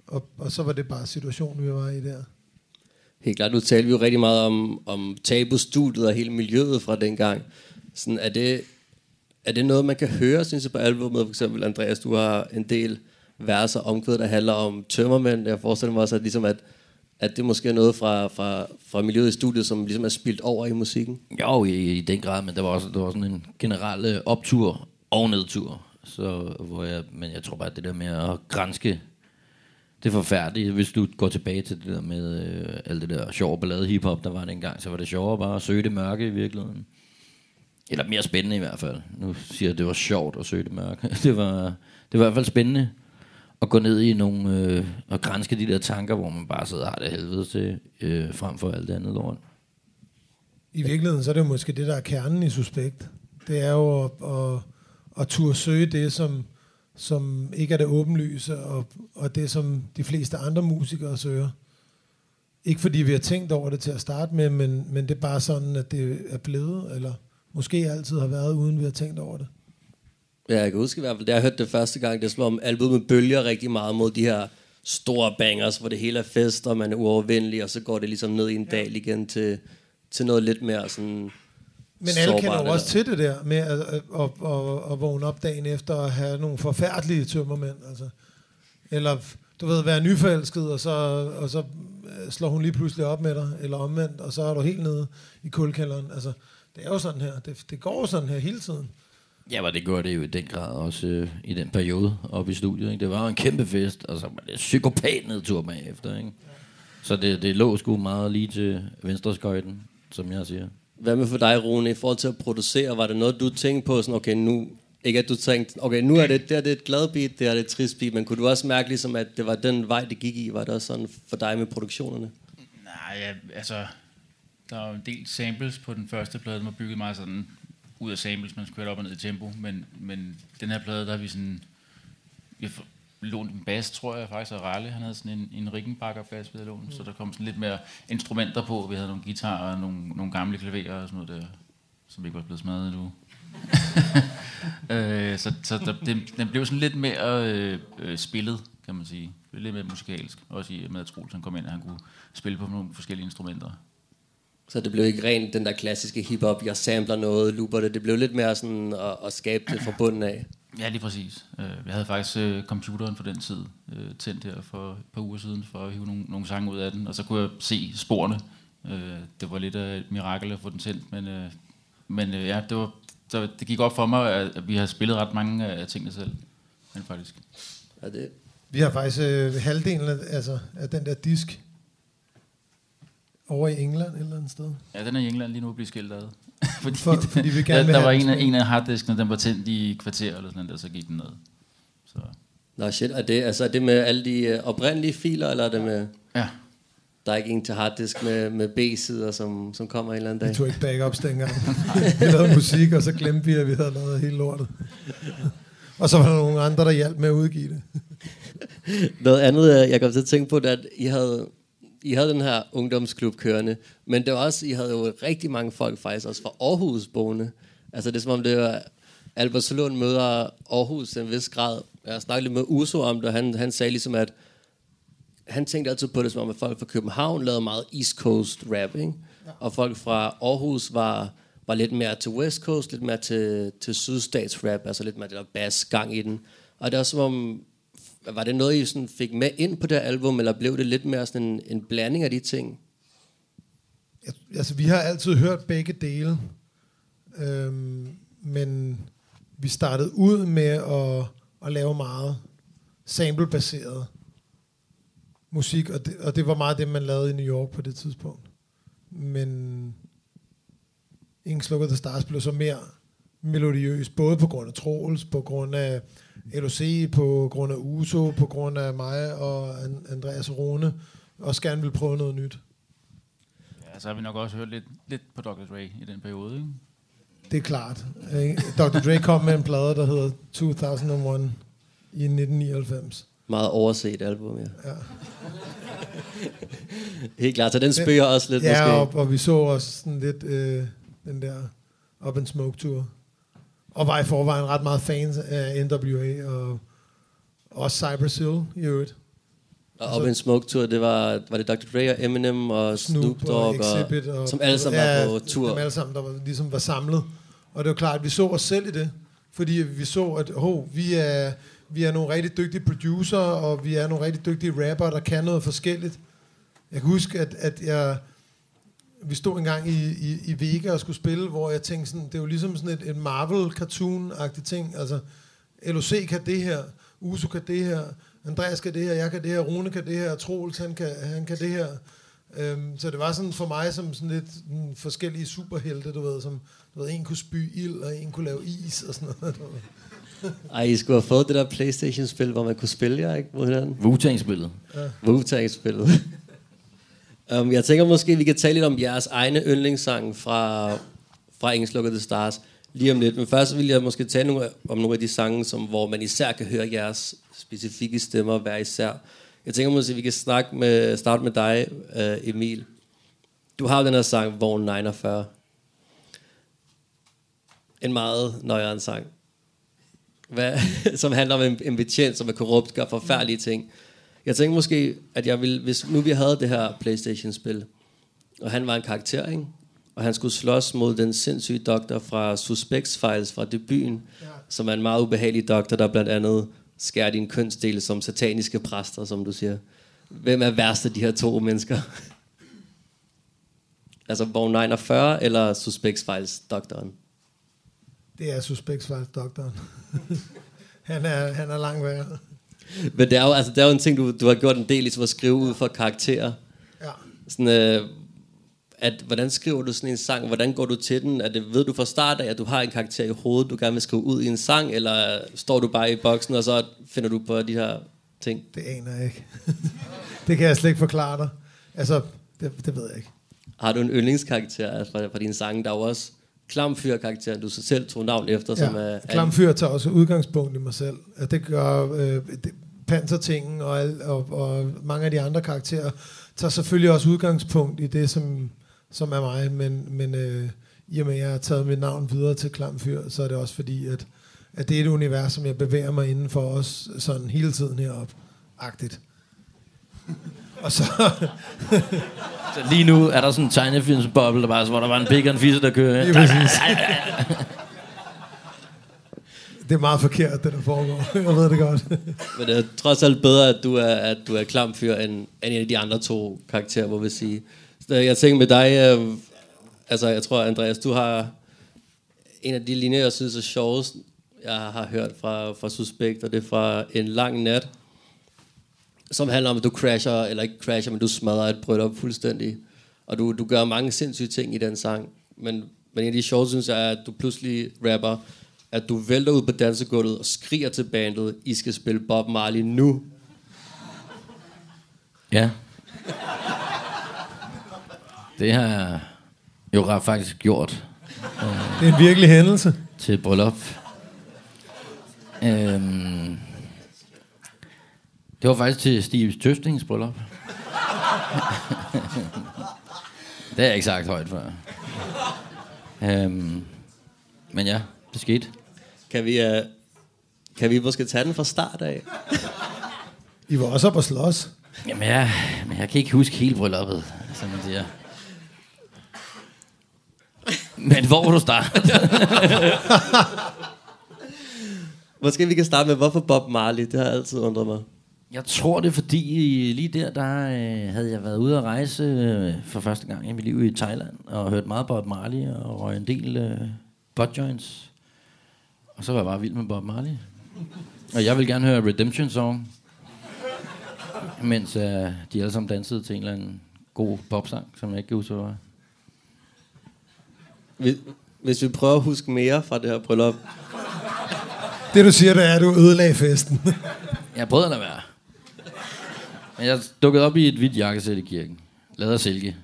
Og, og så var det bare situationen, vi var i der.
Helt klart. Nu talte vi jo rigtig meget om, om tabu-studiet og hele miljøet fra dengang. Sådan, er, det, er det noget, man kan høre, synes jeg, på albumet? For eksempel, Andreas, du har en del verser omkvædet, der handler om tømmermænd. Jeg forestiller mig også, at, ligesom at, at det måske er noget fra, fra, fra miljøet i studiet, som ligesom er spildt over i musikken.
Jo, i, i den grad, men der var også der var sådan en generel øh, optur og nedtur. Så, hvor jeg, men jeg tror bare, at det der med at grænske det er forfærdeligt. Hvis du går tilbage til det der med øh, alt det der sjove ballade hiphop, der var dengang, så var det sjovere bare at søge det mørke i virkeligheden. Eller mere spændende i hvert fald. Nu siger jeg, at det var sjovt at søge det mørke. <laughs> det, var, det var i hvert fald spændende at gå ned i nogle, øh, og grænske de der tanker, hvor man bare sidder og har det helvede til, øh, frem for alt det andet lort.
I virkeligheden, så er det jo måske det, der er kernen i Suspekt. Det er jo at, at, at turde søge det, som, som ikke er det åbenlyse, og, og det, som de fleste andre musikere søger. Ikke fordi vi har tænkt over det til at starte med, men, men det er bare sådan, at det er blevet, eller måske altid har været, uden vi har tænkt over det.
Ja, jeg kan huske i hvert fald, da jeg hørte det første gang, det er som om albumet bølger rigtig meget mod de her store bangers, hvor det hele er fest, og man er uovervindelig, og så går det ligesom ned i en dal igen til, til noget lidt mere sådan
Men alle kender jo også til det der med at, at, at, at, at vågne op dagen efter og have nogle forfærdelige tømmermænd. Altså. Eller du ved, være nyforelsket, og så, og så øh, slår hun lige pludselig op med dig, eller omvendt, og så er du helt nede i kuldkælderen. Altså, det er jo sådan her. Det, det går jo sådan her hele tiden.
Ja, men det gjorde det jo i den grad også øh, i den periode oppe i studiet. Ikke? Det var jo en kæmpe fest, og så var det psykopat nedtur bagefter. Ikke? Så det, det lå sgu meget lige til venstreskøjten, som jeg siger.
Hvad med for dig, Rune, i forhold til at producere? Var det noget, du tænkte på, sådan, okay, nu, ikke at du tænkte, okay, nu er det, det er det et glad beat, det er det et trist beat, men kunne du også mærke, ligesom, at det var den vej, det gik i? Var det også sådan for dig med produktionerne?
Nej, ja, altså, der var en del samples på den første plade, den var bygget meget sådan ud af samples, man skulle op og ned i tempo, men, men den her plade, der har vi sådan, vi har lånt en bas, tror jeg faktisk, af Ralle, han havde sådan en, en Rickenbacker-bas, vi havde lånt, mm. så der kom sådan lidt mere instrumenter på, vi havde nogle guitarer og nogle, nogle gamle klaverer og sådan noget der, som ikke var blevet smadret endnu. <laughs> øh, så så der, den, den blev sådan lidt mere øh, øh, spillet, kan man sige. Lidt mere musikalsk, også i med at Troels han kom ind, og han kunne spille på nogle forskellige instrumenter.
Så det blev ikke rent den der klassiske hiphop, jeg samler noget, looper det. Det blev lidt mere sådan at, at skabe det fra bunden af.
Ja, lige præcis. Øh, Jeg havde faktisk øh, computeren for den tid øh, tændt her for et par uger siden, for at hive nogle, nogle sange ud af den, og så kunne jeg se sporene. Det var lidt af et mirakel at få den tændt, men, men ja, det, var, så det gik op for mig, at at vi har spillet ret mange af tingene selv. Men faktisk.
Ja, det,
Vi har faktisk øh, halvdelen af, altså, af den der disk over i England et eller andet sted.
Ja, den er i England lige nu blevet skilt ad. <laughs> fordi,
For- fordi vi gerne
der, der var en af, en af harddiskene, den var tændt i kvarter eller sådan noget, så gik den ned. Så.
Nå shit, er det, altså, er det med alle de øh, oprindelige filer, eller er det med...
Ja.
Der er ikke en til harddisk med, med B-sider, som, som kommer en eller anden
Vi
dag?
tog ikke backups dengang. <laughs> vi lavede musik, og så glemte vi, at vi havde lavet hele lortet. og så var der nogle andre, der hjalp med at udgive det.
Noget andet, øh, jeg kom til at tænke på, det er, at I havde, I havde den her ungdomsklub kørende, men det var også, I havde jo rigtig mange folk faktisk også fra Aarhus boende. Altså det er som om det var, Albertslund møder Aarhus til en vis grad. Jeg snakkede lidt med Uso om det, og han, han sagde ligesom, at han tænkte altid på det som om, at folk fra København lavede meget East Coast rap, ikke? Og folk fra Aarhus var, var lidt mere til West Coast, lidt mere til, til sydstats rap, altså lidt mere der bass gang i den. Og det er som om, var det noget, I sådan fik med ind på det album, eller blev det lidt mere sådan en, en blanding af de ting?
Jeg, altså, vi har altid hørt begge dele. Øhm, men vi startede ud med at, at lave meget samplebaseret musik, og det, og det var meget det, man lavede i New York på det tidspunkt. Men Ingen Slukket The Stars blev så mere melodiøs, både på grund af Troels, på grund af LOC, på grund af Uso, på grund af mig og An- Andreas Rune, også gerne vil prøve noget nyt.
Ja, så har vi nok også hørt lidt, lidt på Dr. Dre i den periode, ikke?
Det er klart. ikke? Dr. Dre kom med en plade, der hedder 2001 i 1999.
Meget overset album, ja.
Ja. <laughs>
Helt klart, så den spøger også lidt
ja,
måske.
Og, og vi så også sådan lidt øh, den der Up and Smoke Tour. Og var i forvejen ret meget fans af NWA, og også Cypress Hill i øvrigt.
Og Up in Smoke Tour, det var, var det Dr. Dre og Eminem og Snoop,
Snoop
Dogg,
og
og,
Exhibit. Og,
som alle sammen
ja,
var på tur.
Dem alle sammen, der var, ligesom var samlet. Og det var klart, at vi så os selv i det. Fordi vi så, at oh, vi, er, vi er nogle rigtig dygtige producer, og vi er nogle rigtig dygtige rapper, der kan noget forskelligt. Jeg kan huske, at, at jeg, vi stod engang i, i, i Vega og skulle spille, hvor jeg tænkte sådan, det er jo ligesom sådan et, et Marvel-cartoon-agtigt ting. Altså, LOC kan det her, Uso kan det her, Andreas kan det her, jeg kan det her, Rune kan det her, Troels han kan, han kan det her. Øhm, så det var sådan for mig som sådan lidt mm, forskellige superhelte, du ved, som du ved, en kunne spy ild, og en kunne lave is og sådan noget.
Ej, I skulle have fået det der Playstation-spil, hvor man kunne spille jer, ikke? Mod hinanden.
Wu-Tang-spillet.
Ja. Wu-Tang-spillet um, jeg tænker måske, vi kan tale lidt om jeres egne yndlingssange fra, fra Engelsk Look the Stars lige om lidt. Men først vil jeg måske tale nogle, om nogle af de sange, som, hvor man især kan høre jeres specifikke stemmer hver især. Jeg tænker måske, at vi kan snakke med, starte med dig, uh, Emil. Du har jo den her sang, Vogn 49. En meget nøjeren sang. Hvad, <laughs> som handler om en, en betjent, som er korrupt, gør forfærdelige ting. Jeg tænker måske, at jeg vil, hvis nu vi havde det her Playstation-spil, og han var en karakter, ikke? og han skulle slås mod den sindssyge doktor fra Suspects Files fra debuten, ja. som er en meget ubehagelig doktor, der blandt andet skærer din kønsdel som sataniske præster, som du siger. Hvem er værst af de her to mennesker? <laughs> altså Vogn 49 eller Suspects Files doktoren?
Det er Suspects Files doktoren. <laughs> han, er, han er langt værre.
Men det er jo, altså, det er jo en ting, du, du har gjort en del, ligesom at skrive ud for karakterer.
Ja.
Sådan, øh, at, hvordan skriver du sådan en sang? Hvordan går du til den? Er det, ved du fra start af, at du har en karakter i hovedet, du gerne vil skrive ud i en sang, eller står du bare i boksen, og så finder du på de her ting?
Det aner jeg ikke. <laughs> det kan jeg slet ikke forklare dig. Altså, det, det ved jeg ikke.
Har du en yndlingskarakter altså, fra, fra dine sange? Der er jo også Klamfyr-karakteren, du så selv tog navn efter,
ja,
som er...
Klamfyr tager også udgangspunkt i mig selv. At det gør øh, det, Pansertingen og, al, og, og mange af de andre karakterer tager selvfølgelig også udgangspunkt i det, som, som er mig, men, men øh, i og med, at jeg har taget mit navn videre til Klamfyr, så er det også fordi, at, at det er et univers, som jeg bevæger mig inden for os sådan hele tiden heroppe. Agtigt. Og så... <laughs>
Så lige nu er der sådan en tegnefilmsboble, der bare, hvor der var en pik og en fisse, der kører.
Lige præcis. det er meget forkert, det der foregår. Jeg ved det godt.
Men det er trods alt bedre, at du er, at du er Klamfyr, end, end en af de andre to karakterer, må vi sige. Så jeg tænker med dig, øh, altså jeg tror, Andreas, du har en af de linjer, jeg synes er sjovest, jeg har hørt fra, fra Suspekt, og det er fra En lang nat, som handler om, at du crasher, eller ikke crasher, men du smadrer et bryllup fuldstændig. Og du, du gør mange sindssyge ting i den sang. Men, men en af de sjove, synes jeg, er, at du pludselig rapper, at du vælter ud på dansegulvet og skriger til bandet, I skal spille Bob Marley nu.
Ja. Det har jeg jo faktisk gjort.
Det er en virkelig hændelse.
Til et bryllup. Øhm, det var faktisk til Steve Tøftings bryllup. <laughs> det har jeg ikke sagt højt før. Øhm, men ja, det skete.
Kan vi, uh, kan vi måske tage den fra start af?
I var også op og slås.
Jamen, jeg, men jeg kan ikke huske hele brylluppet, som man siger. Men hvor vil du starte? <laughs>
Måske vi kan starte med, hvorfor Bob Marley? Det har altid undret mig.
Jeg tror det er fordi, lige der, der øh, havde jeg været ude at rejse øh, for første gang i mit liv i Thailand, og hørt meget Bob Marley, og røg en del øh, butt joints. Og så var jeg bare vild med Bob Marley. Og jeg vil gerne høre Redemption Song, mens øh, de alle sammen dansede til en eller anden god popsang, som jeg ikke kan huske, hvad var.
Hvis, hvis vi prøver at huske mere fra det her bryllup.
Det du siger, det er, at du ødelagde festen.
Jeg prøvede at lade være. Men jeg dukkede op i et hvidt jakkesæt i kirken. Lavet af silke.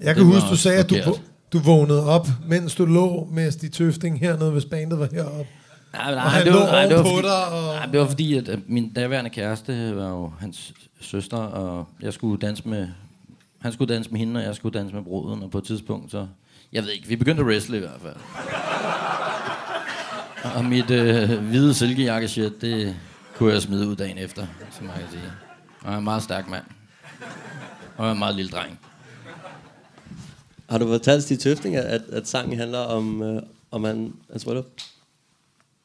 Jeg kan huske, du sagde, at du,
forkert.
du vågnede op, mens du lå med de tøfting hernede, hvis bandet var heroppe.
Nej, nej,
Og han
det
lå
var, nej, det var, fordi,
dig, og-
nej, det var fordi, at øh, min daværende kæreste var jo hans søster, og jeg skulle danse med, han skulle danse med hende, og jeg skulle danse med bruden, og på et tidspunkt, så, jeg ved ikke, vi begyndte at wrestle i hvert fald. og mit øh, hvide silkejakkeshirt, det kunne jeg smide ud dagen efter, som man kan sige. Og jeg er en meget stærk mand. Og jeg er en meget lille dreng.
Har du fortalt Stig Tøfting, at, at, at sangen handler om, øh, om han, hans bryllup?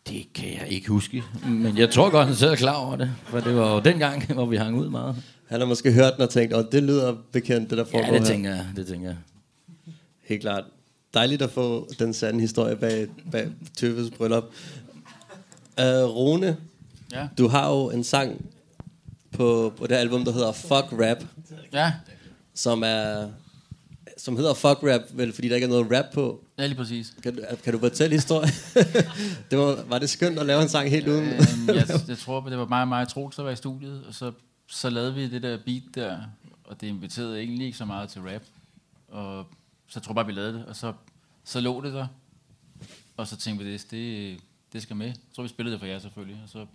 Det kan jeg ikke huske. Men jeg tror godt, han selv er klar over det. For det var jo dengang, hvor vi hang ud meget.
Han har måske hørt den og tænkt, åh, det lyder bekendt, det der foregår
Ja, det
her.
tænker jeg. Det tænker jeg.
Helt klart. Dejligt at få den sande historie bag, bag Tøffes bryllup. Uh, Rune,
Ja.
du har jo en sang på, på det album, der hedder Fuck Rap,
Ja,
som er som hedder Fuck Rap, vel, fordi der ikke er noget rap på.
ja lige præcis.
Kan, du- kan du fortælle historien? <laughs> det var, var det skønt at lave en sang helt uden?
Øhm, jeg, jeg tror, det var mig og mig og Troels, der var i studiet, og så, så lavede vi det der beat der, og det inviterede egentlig ikke så meget til rap. Og så tror jeg bare, vi lavede det, og så, så lå det der. Og så tænkte vi, det, det, det skal med. Så vi spillede det for jer selvfølgelig, og så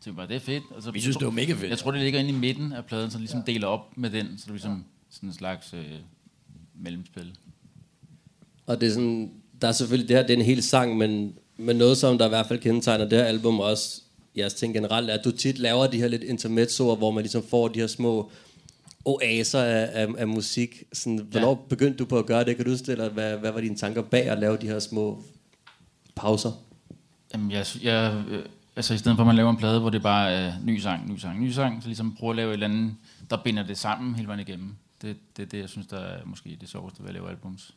tænkte vi bare, det er fedt. Og så,
Vi synes, det var mega fedt.
Jeg tror, det ligger inde i midten af pladen, så ligesom deler op med den, så det er ligesom sådan en slags øh, mellemspil.
Og det er sådan, der er selvfølgelig det her, det er en hel sang, men, men noget, som der i hvert fald kendetegner det her album også, jeres ting generelt, er, at du tit laver de her lidt intermezzoer, hvor man ligesom får de her små oaser af, af, af musik. Sådan, hvornår ja. begyndte du på at gøre det? Kan du det, eller hvad, hvad var dine tanker bag at lave de her små pauser?
Jamen, jeg, jeg, øh, altså i stedet for at man laver en plade, hvor det bare er ny sang, ny sang, ny sang, så ligesom prøve at lave et eller andet, der binder det sammen hele vejen igennem. Det, det er det, jeg synes, der er måske det sjoveste ved at lave albums.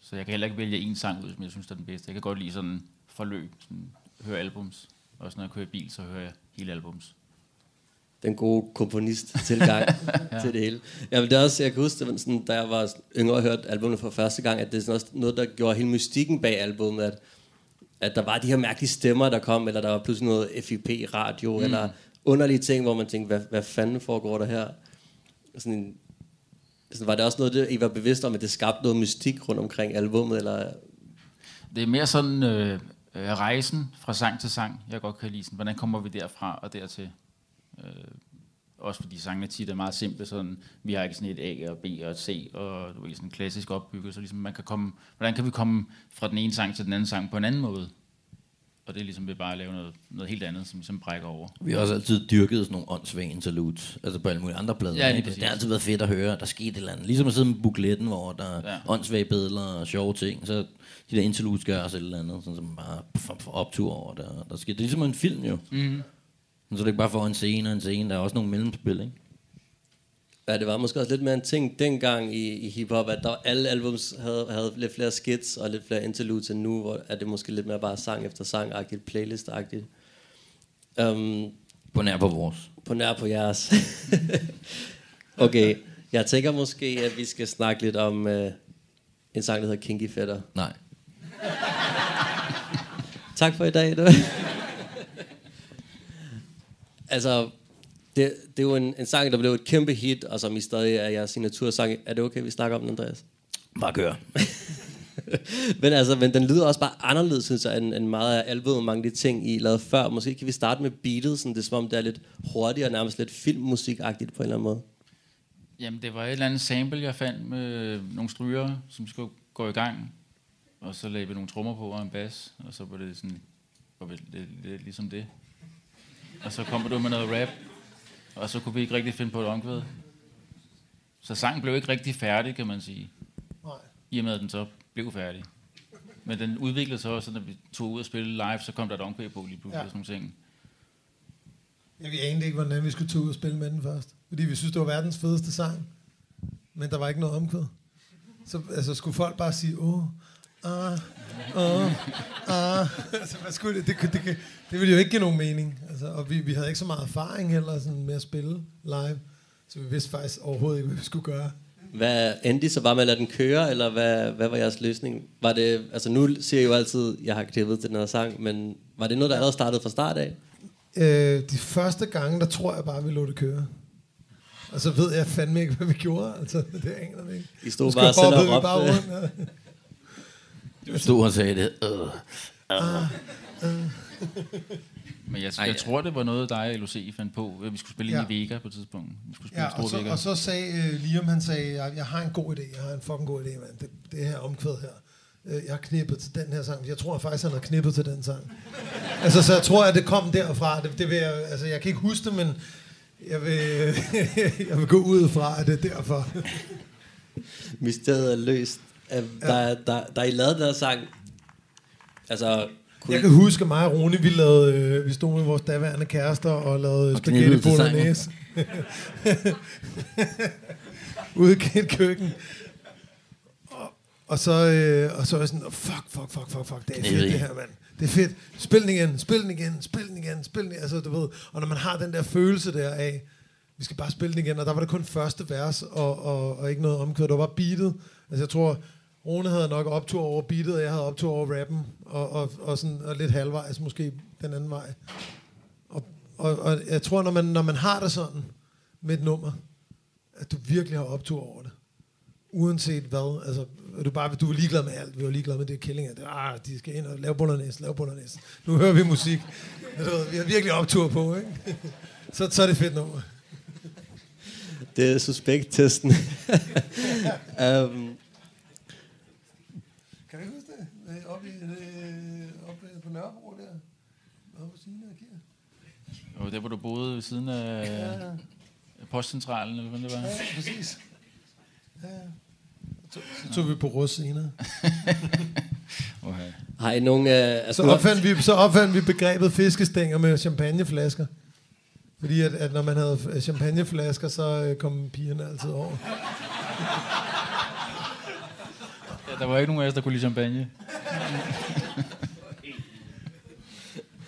Så jeg kan heller ikke vælge en sang ud, som jeg synes, der er den bedste. Jeg kan godt lide sådan forløb, sådan, høre albums. Også når jeg kører i bil, så hører jeg hele albums.
Den gode komponist-tilgang <laughs> <laughs> ja. til det hele. Jamen, det er også, jeg kan huske, det var sådan, da jeg var yngre og hørte albumet for første gang, at det er sådan også noget, der gjorde hele mystikken bag albumet, at, at der var de her mærkelige stemmer, der kom, eller der var pludselig noget FIP-radio, mm. eller underlige ting, hvor man tænkte, hvad, hvad fanden foregår der her? Sådan en, sådan, var det også noget, det, I var bevidst om, at det skabte noget mystik rundt omkring albumet, eller
Det er mere sådan øh, øh, rejsen fra sang til sang, jeg godt kan lide. Sådan, hvordan kommer vi derfra og dertil? Øh, også fordi sangene tit er meget simple, sådan, vi har ikke sådan et A og B og et C, og du ved, sådan klassisk opbygget, så ligesom man kan komme, hvordan kan vi komme fra den ene sang til den anden sang på en anden måde? Og det er ligesom ved bare at lave noget, noget helt andet, som ligesom brækker over.
Vi har også altid dyrket sådan nogle åndssvage interludes, altså på alle mulige andre plader.
Ja, præcis.
det har altid været fedt at høre, der skete et eller andet. Ligesom at sidde med bukletten, hvor der er
Ja.
åndssvage billeder og sjove ting, så de der interludes gør også et eller andet, sådan som bare får, får optur over der, der sker. Det er ligesom en film jo.
Mm-hmm.
Så det er ikke bare for en scene og en scene, der er også nogle mellemspil, ikke?
Ja, det var måske også lidt mere en ting dengang i, i hiphop, at der alle albums havde, havde lidt flere skits og lidt flere interludes end nu, hvor er det måske lidt mere bare sang efter sang-agtigt, playlist-agtigt. Um,
På nær på vores.
på nær på jeres. <laughs> okay, jeg tænker måske, at vi skal snakke lidt om uh, en sang, der hedder Kinky Fætter.
Nej.
Tak for i dag. <laughs> Altså, det, det er jo en, en sang, der blev et kæmpe hit, og som I stadig er jeres signatursang. Er det okay, vi snakker om den, Andreas?
Bare kør. <laughs>
men altså, men den lyder også bare anderledes, synes jeg, end, end meget af albumet, mange af de ting, I lavede før. Måske kan vi starte med beatet, sådan det er som om, det er lidt hurtigere, nærmest lidt filmmusikagtigt på en eller anden måde.
Jamen, det var et eller andet sample, jeg fandt med nogle stryger, som skulle gå i gang. Og så lagde vi nogle trommer på og en bas, og så var det sådan, var det, det, det, ligesom det. Og så kommer du med noget rap, og så kunne vi ikke rigtig finde på et omkvæd. Så sangen blev ikke rigtig færdig, kan man sige.
Nej.
I og med, at den så blev færdig. Men den udviklede sig også, når vi tog ud og spille live, så kom der et omkvæd på lige pludselig
Ja.
og sådan nogle ting.
Ja, vi anede ikke, hvordan vi skulle tage ud og spille med den først. Fordi vi synes, det var verdens fedeste sang. Men der var ikke noget omkvæd. Så altså, skulle folk bare sige, åh, ah, åh, ah. altså, hvad skulle det? Det, det, det, det ville jo ikke give nogen mening. Altså, og vi, vi havde ikke så meget erfaring heller sådan, med at spille live. Så vi vidste faktisk overhovedet ikke, hvad vi skulle gøre.
Hvad endte så bare med at lade den køre, eller hvad, hvad var jeres løsning? Var det, altså nu siger jeg jo altid, jeg har klippet til den her sang, men var det noget, der allerede startede fra start af?
Øh, de første gange, der tror jeg bare, vi lå det køre. Og så ved jeg fandme ikke, hvad vi gjorde. Altså, <laughs> det aner vi ikke.
I stod bare selv og
hoppede vi
råbte.
Du stod og sagde det. Øh.
Ah,
Men jeg,
Ej,
jeg tror, det var noget, dig og LOC fandt på. at Vi skulle spille ja. Ind i Vega på et tidspunkt. Vi skulle spille
Ja,
ja,
og så,
Vega.
og så sagde uh, Liam, han sagde, jeg, jeg har en god idé, jeg har en fucking god idé, mand. Det, det her omkvæd her. Uh, jeg har knippet til den her sang. Jeg tror faktisk, han har knippet til den sang. altså, så jeg tror, at det kom derfra. Det, det vil jeg, altså, jeg kan ikke huske det, men Jeg vil, <laughs> jeg vil gå ud fra, at det er derfor.
Mysteriet er løst. Uh, der, der, der I lavede den her sang. Altså, kunne
Jeg kan huske, at mig og Rune, vi, lavede, øh, vi stod med vores daværende kærester og lavede
Og
spaghetti bolognese. <laughs> Ude i et køkken. Og, og så, øh, og så var jeg sådan, oh, fuck, fuck, fuck, fuck, fuck, det er fedt
I?
det her, mand. Det er fedt. Spil den igen, spil den igen, spil den igen, spil den igen. Altså, du ved, og når man har den der følelse der af, vi skal bare spille den igen, og der var det kun første vers, og, og, og ikke noget omkvæd, det var bare beatet. Altså jeg tror, Rune havde nok optur over beatet, og jeg havde optur over rappen, og, og, og, sådan, og lidt halvvejs måske den anden vej. Og, og, og jeg tror, når man, når man har det sådan med et nummer, at du virkelig har optur over det. Uanset hvad. Altså, du, bare, du er ligeglad med alt. Vi var ligeglade med det kællinger. Det, ah, de skal ind og lave bolognese, lave bolognese. Nu hører vi musik. Ved, Vi har virkelig optur på, ikke? Så, så er det et fedt nummer.
Det er suspekt-testen. um, <laughs>
Kan du huske det? Øh, Oppe, i, øh, oppe på Nørrebro der. Oppe på siden af
Og der, hvor du boede ved siden af
Ja.
postcentralen, eller hvad det var.
Ja, præcis. Ja. Så, så tog vi på rus senere.
Okay.
har I nogen... Uh, altså,
Så opfandt, vi, så opfandt vi begrebet fiskestænger med champagneflasker. Fordi at, at når man havde f- champagneflasker, så øh, kom pigerne altid over.
Ja, der var ikke nogen af os, der kunne lide champagne. <laughs>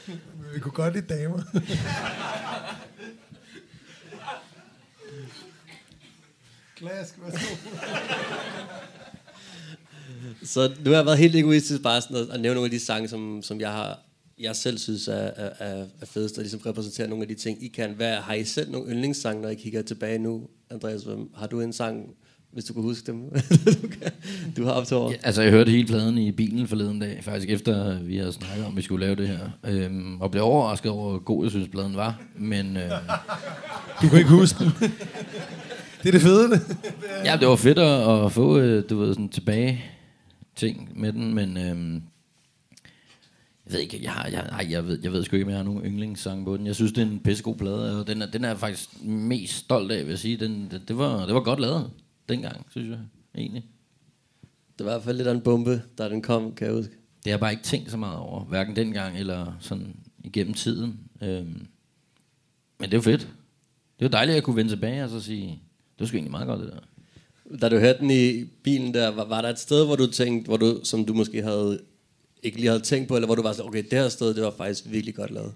Men vi kunne godt lide damer. Klask, værsgo.
Så nu har jeg været helt egoistisk bare sådan at, at nævne nogle af de sange, som, som jeg har jeg selv synes er, er, er, er fedest, og ligesom repræsenterer nogle af de ting, I kan. Hvad, har I selv nogle yndlingssange, når I kigger tilbage nu? Andreas, hvem- har du en sang, hvis du kan huske dem, <laughs> du, kan, du har til over?
Ja, altså, jeg hørte hele pladen i bilen forleden dag, faktisk efter vi havde snakket om, at vi skulle lave det her. Øhm, og blev overrasket over, hvor god jeg synes, pladen var. Men øh,
Du kan ikke huske den. det er det fede, det.
ja, det var fedt at, at få, øh, du ved, sådan tilbage ting med den, men øh, jeg ved ikke, jeg, har, jeg, nej, jeg, ved, jeg ved sgu ikke, om jeg har nogen yndlingssange på den. Jeg synes, det er en pissegod plade, og den er, den er jeg faktisk mest stolt af, vil jeg sige. Den, det, det, var, det var godt lavet dengang, synes jeg, egentlig.
Det var i hvert fald lidt af en bombe, da den kom, kan jeg huske.
Det har jeg bare ikke tænkt så meget over, hverken dengang eller sådan igennem tiden. Øhm, men det er fedt. Det jo dejligt at kunne vende tilbage og så sige, det var sgu egentlig meget godt det der.
Da du hørte den i bilen der, var, var der et sted, hvor du tænkte, hvor du, som du måske havde ikke lige havde tænkt på, eller hvor du var sådan, okay, det her sted, det var faktisk virkelig godt lavet.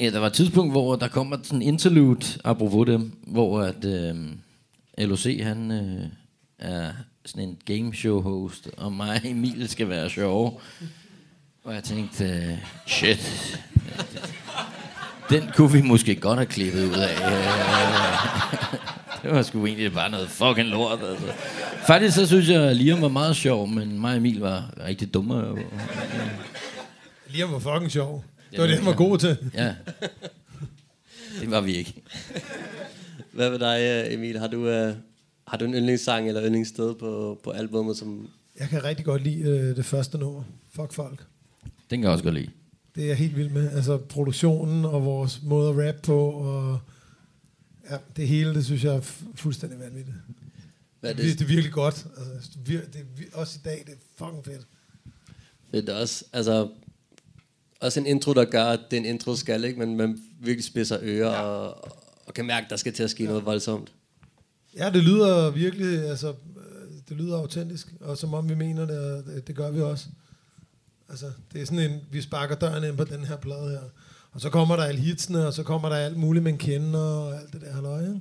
Ja, der var et tidspunkt, hvor der kommer sådan en interlude, apropos dem, hvor at øh, LOC, han øh, er sådan en gameshow host, og mig og Emil skal være sjove. Og jeg tænkte, øh, shit, den kunne vi måske godt have klippet ud af. <laughs> det var sgu egentlig bare noget fucking lort. Altså. Faktisk så synes jeg, at Liam var meget sjov, men mig og Emil var rigtig dumme.
Liam var fucking sjov. Det var det, han var god til.
Ja. Det var vi ikke.
Hvad med dig, øh, Emil? Har du, uh, har du en yndlingssang eller yndlingssted på, på albumet, som...
Jeg kan rigtig godt lide øh, det første nummer. Fuck folk.
Den kan jeg også godt lide.
Det er jeg helt vild med. Altså produktionen og vores måde at rap på, og ja, det hele, det synes jeg er fu- fuldstændig vanvittigt.
Hvad er
det?
det?
Det er virkelig godt. Altså, det er, det er, også i dag, det er fucking fedt.
Det er også, altså, også en intro, der gør, at det er en intro skal, ikke? Men man virkelig spidser ører ja. og, og kan mærke, at der skal til at ske ja. noget voldsomt.
Ja, det lyder virkelig, altså, øh, det lyder autentisk, og som om vi mener det, det, det gør vi også. Altså, det er sådan en, vi sparker døren ind på den her plade her. Og så kommer der alle hitsene, og så kommer der alt muligt, man kender, og alt det der halløj, ikke?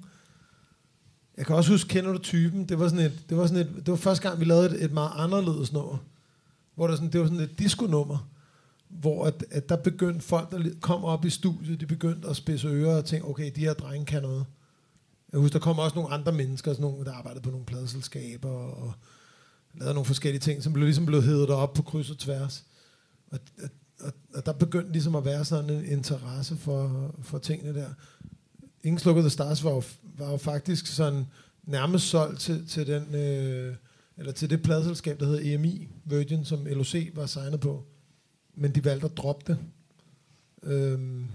Jeg kan også huske, kender du typen? Det var sådan et, det var sådan et, det var første gang, vi lavede et, et meget anderledes nummer. Hvor der sådan, det var sådan et disco-nummer. Hvor at, at der begyndte folk, der kom op i studiet, de begyndte at spidse ører og tænke, okay, de her drenge kan noget. Jeg husker, der kom også nogle andre mennesker, sådan nogle, der arbejdede på nogle pladeselskaber og lavede nogle forskellige ting, som blev ligesom blevet hævet op på kryds og tværs. Og, og, og, og der begyndte ligesom at være sådan en interesse for, for tingene der. Ingen Slukket the Stars var jo, var jo faktisk sådan nærmest solgt til, til den, øh, eller til det pladeselskab, der hedder EMI Virgin, som LOC var signet på. Men de valgte at droppe det. Øhm,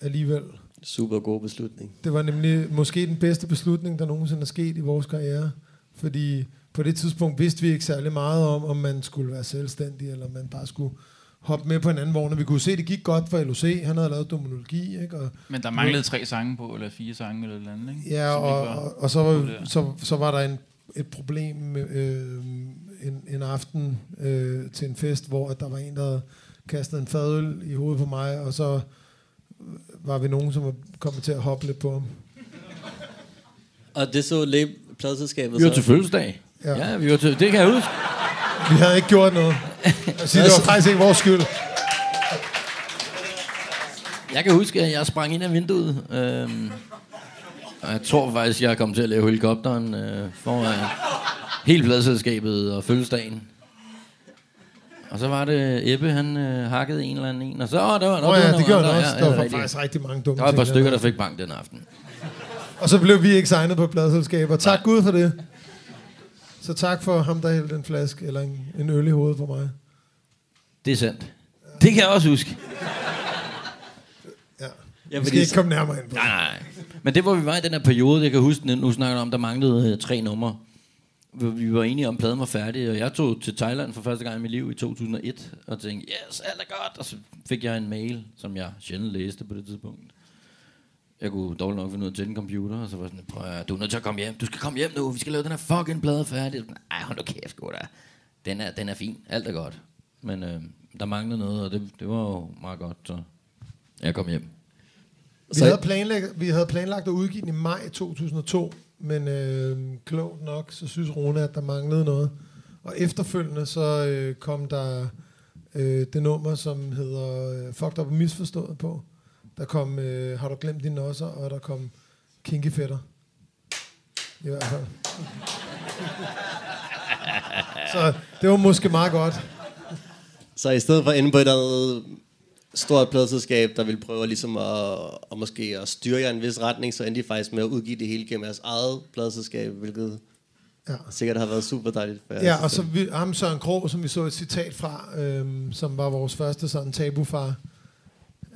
alligevel.
Super god beslutning.
Det var nemlig måske den bedste beslutning, der nogensinde er sket i vores karriere. Fordi på det tidspunkt vidste vi ikke særlig meget om, om man skulle være selvstændig, eller man bare skulle hoppe med på en anden vogn. Og vi kunne se, at det gik godt for LOC. Han havde lavet dominologi. Ikke? Og,
Men der manglede tre sange på, eller fire sange, eller et eller andet, ikke?
Ja,
Som
og,
var
og, og så, var, så, så var der en, et problem øh, en, en aften øh, til en fest, hvor at der var en, der kastet en fadøl i hovedet på mig, og så var vi nogen, som var kommet til at hoppe lidt på ham.
Og det så lab- pladselskabet
Vi var
så?
til fødselsdag.
Ja.
Ja. ja, vi var til, det kan jeg huske.
Vi havde ikke gjort noget. Jeg siger, det var faktisk ikke vores skyld.
Jeg kan huske, at jeg sprang ind af vinduet. Øhm, og jeg tror faktisk, jeg er kommet til at lave helikopteren øh, foran hele pladselskabet og fødselsdagen. Og så var det Ebbe, han øh, hakkede en eller anden en, og så, åh, der var,
Nå ja, det gjorde
der,
også. Der var faktisk rigtig mange dumme
Der var et par stykker,
der-
der fik bank den aften.
Og så blev vi ikke signet på pladselskaber. Tak Gud for det. Så tak for ham, der hældte en flaske eller en, en øl i hovedet på mig.
Det er sandt. Det kan jeg også huske.
Ja. Vi skal ikke
så-
komme nærmere ind på
Nej, nej, nej. Men det, hvor vi var i den her periode, jeg kan huske, nu snakker om, der manglede øh, tre numre. Vi var enige om, at pladen var færdig, og jeg tog til Thailand for første gang i mit liv i 2001, og tænkte, yes, alt er godt. Og så fik jeg en mail, som jeg sjældent læste på det tidspunkt. Jeg kunne dårligt nok finde ud af til en computer, og så var sådan, prøv at, du er nødt til at komme hjem, du skal komme hjem nu, vi skal lave den her fucking plade færdig. Ej, hold nu kæft, god da. Den er, den er fin, alt er godt. Men øh, der manglede noget, og det, det var jo meget godt, så jeg kom hjem.
Vi havde, planlagt, vi havde planlagt at udgive den i maj 2002, men øh, klogt nok, så synes Rune, at der manglede noget. Og efterfølgende så øh, kom der øh, det nummer, som hedder øh, Fucked Up og Misforstået på. Der kom øh, Har du glemt dine nosser, og der kom Kinky Fætter. I hvert fald. så det var måske meget godt.
Så i stedet for at ende på et eller andet stort pladselskab, der vil prøve ligesom at, at måske at styre jer i en vis retning, så endte de faktisk med at udgive det hele gennem jeres eget pladselskab, hvilket
Ja.
sikkert har været super dejligt for jer.
Ja, og så vi, ham Søren Krog, som vi så et citat fra, øhm, som var vores første sådan tabufar.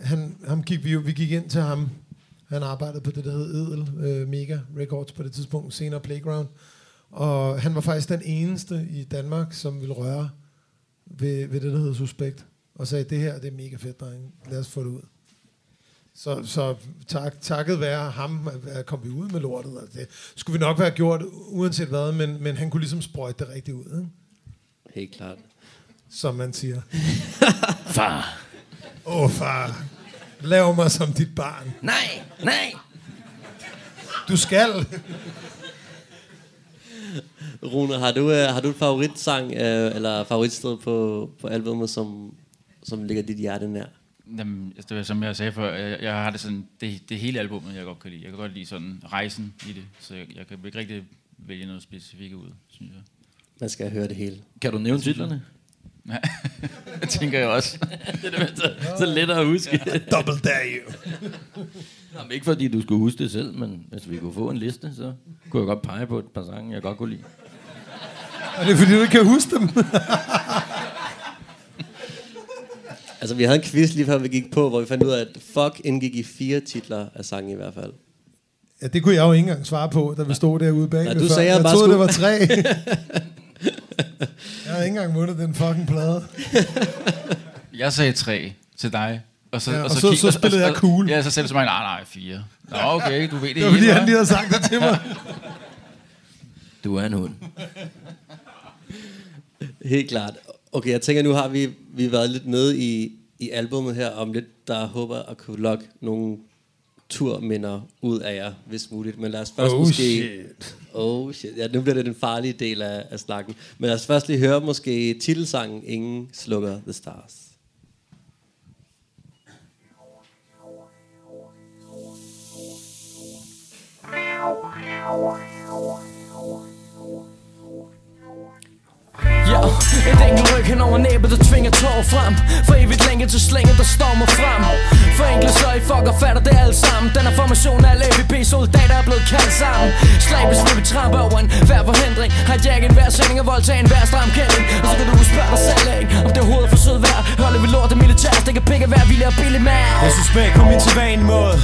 Han, ham gik vi, jo, vi gik ind til ham. Han arbejdede på det, der hed Edel øh, Mega Records på det tidspunkt, senere Playground. Og han var faktisk den eneste i Danmark, som ville røre ved, ved det, der hedder Suspekt. Og sagde, det her det er mega fedt, dreng. Lad os få det ud. Så, så tak, takket være ham, at kom vi ud med lortet. Og det skulle vi nok være gjort, uanset hvad, men, men han kunne ligesom sprøjte det rigtigt ud. Ikke?
Helt klart.
Som man siger. <laughs>
Far.
Åh, oh, far. Lav mig som dit barn.
Nej, nej.
Du skal.
Rune, har du, øh, har du et favoritsang, øh, eller favoritsted på, på albumet, som, som ligger dit hjerte nær?
Jamen, altså, det var, som jeg sagde før, jeg, jeg har det sådan, det, det hele albumet, jeg godt kan lide. Jeg kan godt lide sådan rejsen i det, så jeg, jeg kan ikke rigtig vælge noget specifikt ud, synes jeg.
Man skal høre det hele.
Kan du nævne titlerne?
Ja, <laughs> det tænker jeg også. <laughs>
det er det, så, så lettere at huske. <laughs>
Double dare you.
Jamen, ikke fordi du skulle huske det selv, men hvis vi kunne få en liste, så kunne jeg godt pege på et par sange, jeg godt kunne lide.
Og det er fordi, du ikke kan huske dem.
Altså, vi havde en quiz lige før vi gik på, hvor vi fandt ud af, at Fuck indgik i fire titler af sange i hvert fald.
ja, det kunne jeg jo ikke engang svare på, da vi stod derude bag.
Nej, du sagde, jeg
jeg
bare
troede,
skulle-
det var tre. <laughs> jeg havde ikke engang vundet den fucking plade.
Jeg sagde tre til dig. Og så,
Ja, og
så,
så-
kig-
så spillede jeg cool.
Ja, så sagde du til mig, nej, nej, fire. Nå, okay, du ved det,
Det var fordi, han lige havde sagt det til mig.
Du er en hund.
Helt klart. Okay, jeg tænker, nu har vi, vi været lidt nede i, i albummet her, om lidt, der håber at kunne lokke nogle turminder ud af jer, hvis muligt. Men lad os først
Oh,
måske...
shit.
Oh shit. Ja, nu bliver det den farlige del af, af snakken. Men lad os først lige høre måske titelsangen Ingen slukker The Stars.
Ja, et enkelt ryg hen over næbet, der tvinger tårer frem. For evigt længe til slænget, der stormer frem. For enkle, så I fucker fatter det alt sammen. Den her formation af LAVP soldater er blevet kaldt sammen. Slag hvis vi trampe over en hver forhindring. Hijack en hver sending og voldtage en hver stram kælling. Og så kan du spørge dig selv, ikke? Om det er hovedet for sød værd. Holder vi lort af militær, stikker pikke hver vi lærer billig mad.
Jeg er suspekt på min tilvane måde.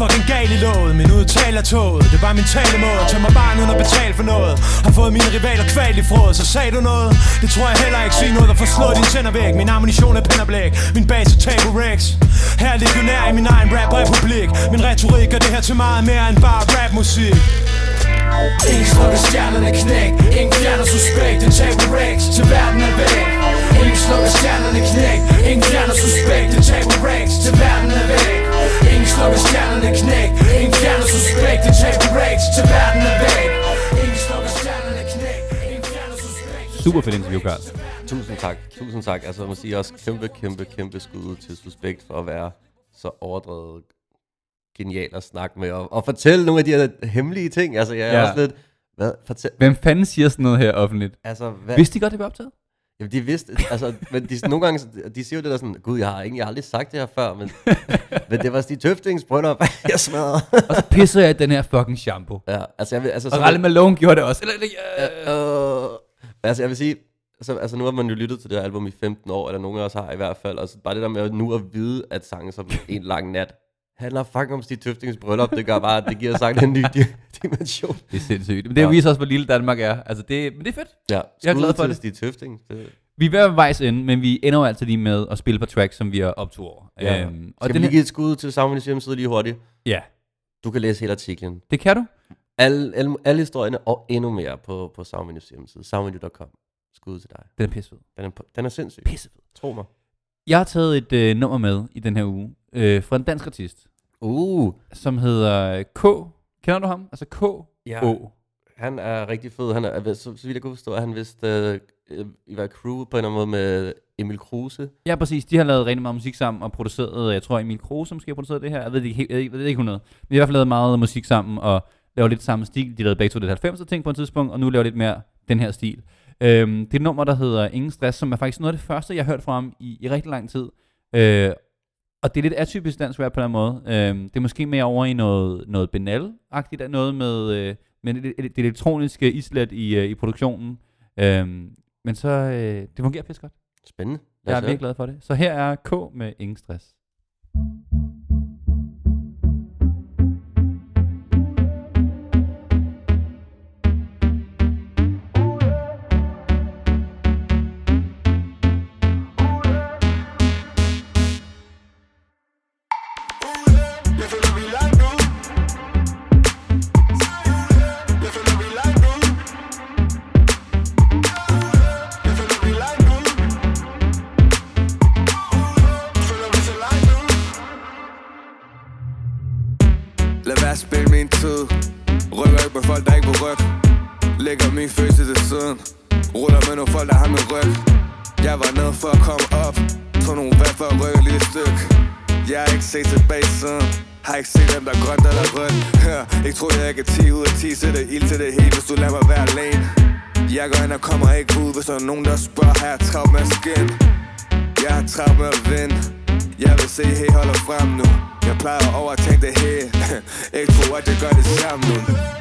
Fucking gal i låget, min udtaler toget Det var min talemåde, tømmer mig barn uden at betale for noget. Har fået mine rivaler kvalt i frået, så sagde du noget? Det tror jeg heller ikke, Sige noget der få slået din tænder væk. Min ammunition er pen min base er Table rex. Her er legionær i min egen rap-republik. Min retorik gør det her til meget mere end bare rapmusik.
Ingen slukker stjernerne knæk. Ingen fjerner suspekt. Den taber Rex. Til verden er væk. Ingen slukker stjernerne knæk. Ingen fjerner suspekt. Den taber Rex. Til verden er væk. Ingen slukker stjernerne knæk. Ingen fjerner suspekt. Den taber Rex. Til verden er væk.
Super fedt interview, Carl.
Tusind tak, tusind tak. Altså, jeg må sige også kæmpe, kæmpe, kæmpe skud til Suspekt for at være så overdrevet genial at snakke med, og, og fortælle nogle af de her hemmelige ting. Altså, jeg er
Ja.
også lidt... Hvad? Fortæl,
Hvem fanden siger sådan noget her offentligt?
altså, hvad?
Vidste de godt, det var optaget?
Jamen, de vidste, altså, men de, nogle gange, de siger jo det der sådan, gud, jeg har egentlig aldrig sagt det her før, men, <laughs> men det var Stig Tøftings bryllup, <laughs> jeg smadrede.
Og så pisser jeg i den her fucking shampoo.
Ja, altså, jeg vil, altså,
Og Ralle Malone gjorde det også. Eller,
Øh, øh, altså, jeg vil sige, altså, altså, nu har man jo lyttet til det her album i 15 år, eller nogen af os har i hvert fald, og så bare det der med at nu at vide, at sange som <laughs> En Lang Nat handler fucking om Stig Tøftings bryllup, det gør bare, at det giver sangen en ny di- <laughs> dimension.
Det er sindssygt. Men det viser også, hvor lille Danmark er. Altså, det, men det er fedt.
Ja,
Jeg er glad for det.
Stig Tøfting. Det,
Vi er ved vejs ende, men vi ender jo altid lige med at spille på tracks, som vi har optog over.
ja.
Øhm,
og Skal
den
vi lige give et skud til Soundmanies hjemmeside lige hurtigt?
Ja,
Du kan læse hele artiklen.
det kan du.
Alle, alle, alle historierne og endnu mere på, på Soundmanies hjemmeside. Soundmenu.com. Skud til dig.
Den er pissefed.
Den er, den er sindssyg.
Pissefed.
Tro mig.
Jeg har taget et øh, nummer med i den her uge øh, fra en dansk artist,
Uh,
som hedder K. Kender du ham? Altså K.
Ja.
O.
Han er rigtig fed. Han er, så, så vidt jeg kunne forstå, er han vist øh, øh, i var crew på en eller anden måde med Emil Kruse.
Ja, præcis. De har lavet rigtig meget musik sammen og produceret, jeg tror Emil som skal have produceret det her. Jeg ved det ikke, helt- jeg ved, jeg ved ikke 100. Men de har i hvert fald lavet meget musik sammen og laver lidt samme stil. De lavede begge to lidt 90'er ting på et tidspunkt, og nu laver lidt mere den her stil. Øhm, det er et nummer, der hedder Ingen Stress, som er faktisk noget af det første, jeg har hørt fra ham i, i rigtig lang tid. Øh, og det er lidt atypisk dansk rap på den måde. Øhm, det er måske mere over i noget, noget Benal-agtigt, noget med, øh, med det, det elektroniske islet i, øh, i produktionen. Øhm, men så, øh, det fungerer pisse godt.
Spændende.
Jeg er virkelig glad for det. Så her er K med ingen stress.
Lad ikke siden har ikke set dem, der er grønt eller rødt. Ja, Ikke tror jeg ikke er 10 ud af 10 Sætter ild til det hele, hvis du lader mig være alene. Jeg går ind og kommer ikke ud Hvis der er nogen, der spørger, har jeg travlt med at skin? Jeg har travlt med at vinde. Jeg vil se, hey, holder frem nu. Jeg plejer at overtænke det hele. <laughs> Ikke tro, at jeg gør det samme nu.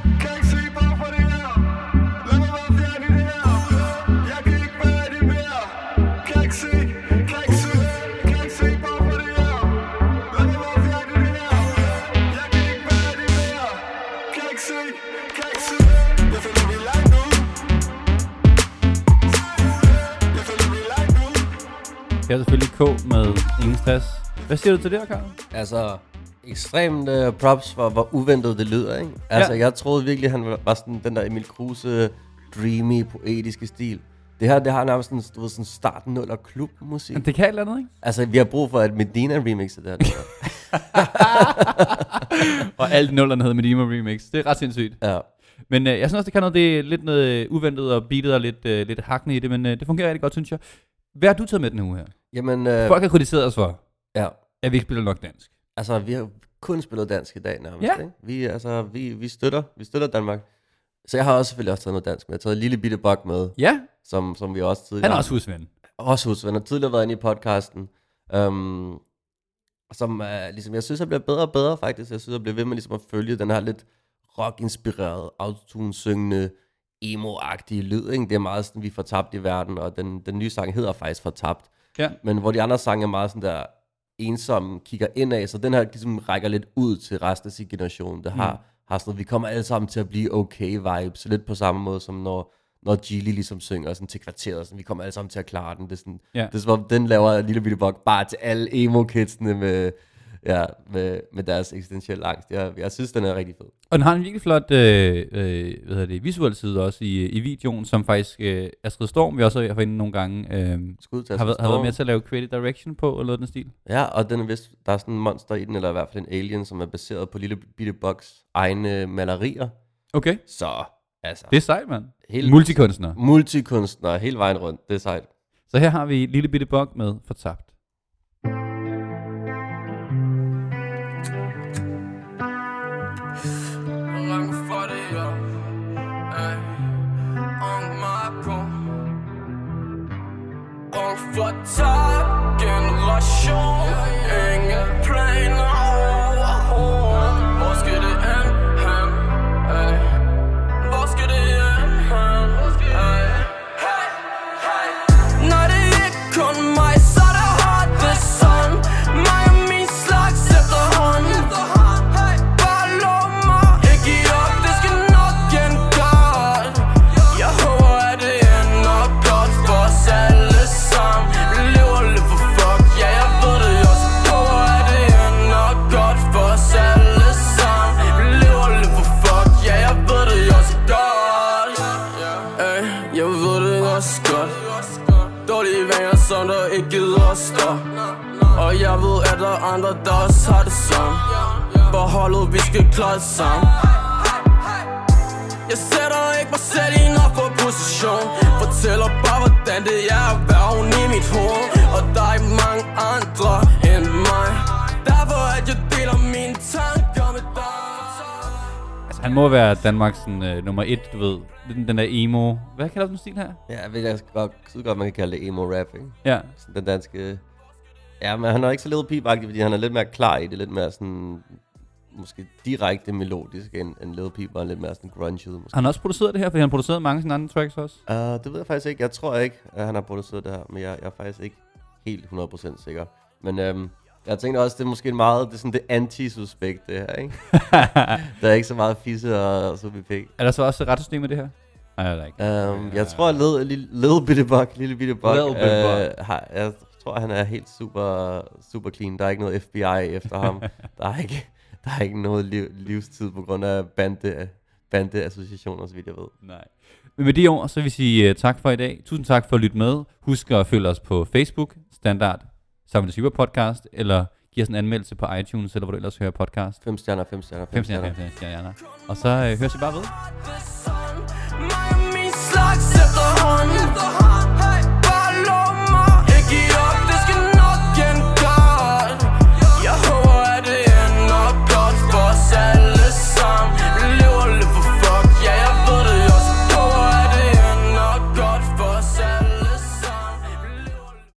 Med ingen stress. Hvad siger du til det her, Karl?
Altså, ekstremt uh, props for, hvor uventet det lyder, ikke? Altså,
Ja.
jeg troede virkelig, han var, sådan den der Emil Kruse, dreamy, poetiske stil. Det her, det har nærmest sådan, du ved, sådan start 0 klubmusik.
Men det kan et eller andet, ikke?
Altså, vi har brug for et Medina remix af det her. <laughs>
Og alt nullerne hedder Medina Remix. Det er ret sindssygt.
ja.
Men øh, jeg synes også, det kan noget, det er lidt noget øh, uventet og beatet og lidt, øh, lidt hakkende i det, men øh, det fungerer rigtig godt, synes jeg. Hvad har du taget med den uge her?
Jamen, øh,
Folk har kritiseret os for,
ja.
at vi ikke spiller nok dansk.
Altså, vi har kun spillet dansk i dag nærmest,
Ja.
ikke? Vi, altså, vi, vi, støtter, vi støtter Danmark. Så jeg har også selvfølgelig også taget noget dansk med. Jeg har taget Lille Bitte Bok med,
Ja,
som, som vi også tidligere...
han er også husven.
Også husven, og tidligere været inde i podcasten. Um, som uh, ligesom, jeg synes, jeg bliver bedre og bedre faktisk. Jeg synes, jeg bliver ved med ligesom at følge den her lidt rock-inspirerede, autotune-syngende, emo-agtige lyd. Ikke? Det er meget sådan, vi er fortabt i verden, og den, den nye sang hedder faktisk Fortabt.
Ja.
Men hvor de andre sange er meget sådan der ensom, kigger indad, så den her ligesom rækker lidt ud til resten af sin generation. Det har,
Mm.
har sådan noget, vi kommer alle sammen til at blive okay vibes, lidt på samme måde som når, når Gilly ligesom synger sådan til kvarteret, sådan, vi kommer alle sammen til at klare den. Det er, sådan,
Ja.
det er om, den laver Lille Bitte Bok bare til alle emo-kidsene med, ja, med, med deres eksistentielle angst. Jeg, jeg synes, den er rigtig fed.
Og den har en virkelig flot øh, øh, hvad hedder det, visuel side også i, i videoen, som faktisk øh, Astrid Storm, vi også har været inde nogle gange, øh,
Skud til
har, har været med til at lave creative direction på, eller noget den stil.
Ja, og den er vist, der er sådan en monster i den, eller i hvert fald en alien, som er baseret på Lille Bitte Boks egne malerier.
Okay.
Så, altså...
Det er sejt, mand. Multikunstner.
Multikunstner, hele vejen rundt. Det er sejt.
Så her har vi Lille Bitte Bok med Fortabt.
So det sammen Jeg sætter ikke mig selv i en offer position Fortæller bare, hvordan det er at være oven i mit hoved Og der er ikke mange andre end mig Derfor at jeg deler mine tanker med dig
Altså, han må være Danmarks sådan, øh, nummer et, du ved. Den, den der emo... Hvad kalder du den stil her?
Ja, jeg ved jeg godt, synes godt, man kan kalde det emo-rap, ikke?
Ja.
Sådan den danske... Ja, men han er ikke så lidt pip fordi han er lidt mere klar i det, lidt mere sådan... Måske direkte melodisk, end, end Lil Peep var lidt mere sådan grunget. Måske.
Har han også produceret det her? For han har produceret mange af sine andre tracks også.
Uh, det ved jeg faktisk ikke. Jeg tror ikke, at han har produceret det her, men jeg, jeg er faktisk ikke helt 100% sikker. Men øhm, jeg tænkte også, det er måske meget, det er sådan det anti-suspekt, det her, ikke? <laughs> der er ikke så meget fisse og, og subipik.
Er der så også retssystem med det her? Nej, er der ikke.
Um, jeg tror, at Lil, Lil, Lil Bitte Buck, Lille Bitte Buck,
Lil Bitte Buck.
øh, har, jeg tror, han er helt super, super clean. Der er ikke noget FBI efter ham. <laughs> Der er ikke, der er ikke noget liv, livstid på grund af bande, bandeassociationer, så vidt jeg ved.
Nej. Men med de ord, så vil vi sige uh, tak for i dag. Tusind tak for at lytte med. Husk at følge os på Facebook, Standard, Sammen Super Podcast, eller giv os en anmeldelse på iTunes, eller hvor du ellers hører podcast.
Fem stjerner, fem stjerner,
Fem stjerner, fem stjerner. Og så uh, høres vi bare ved.
Slags efterhånden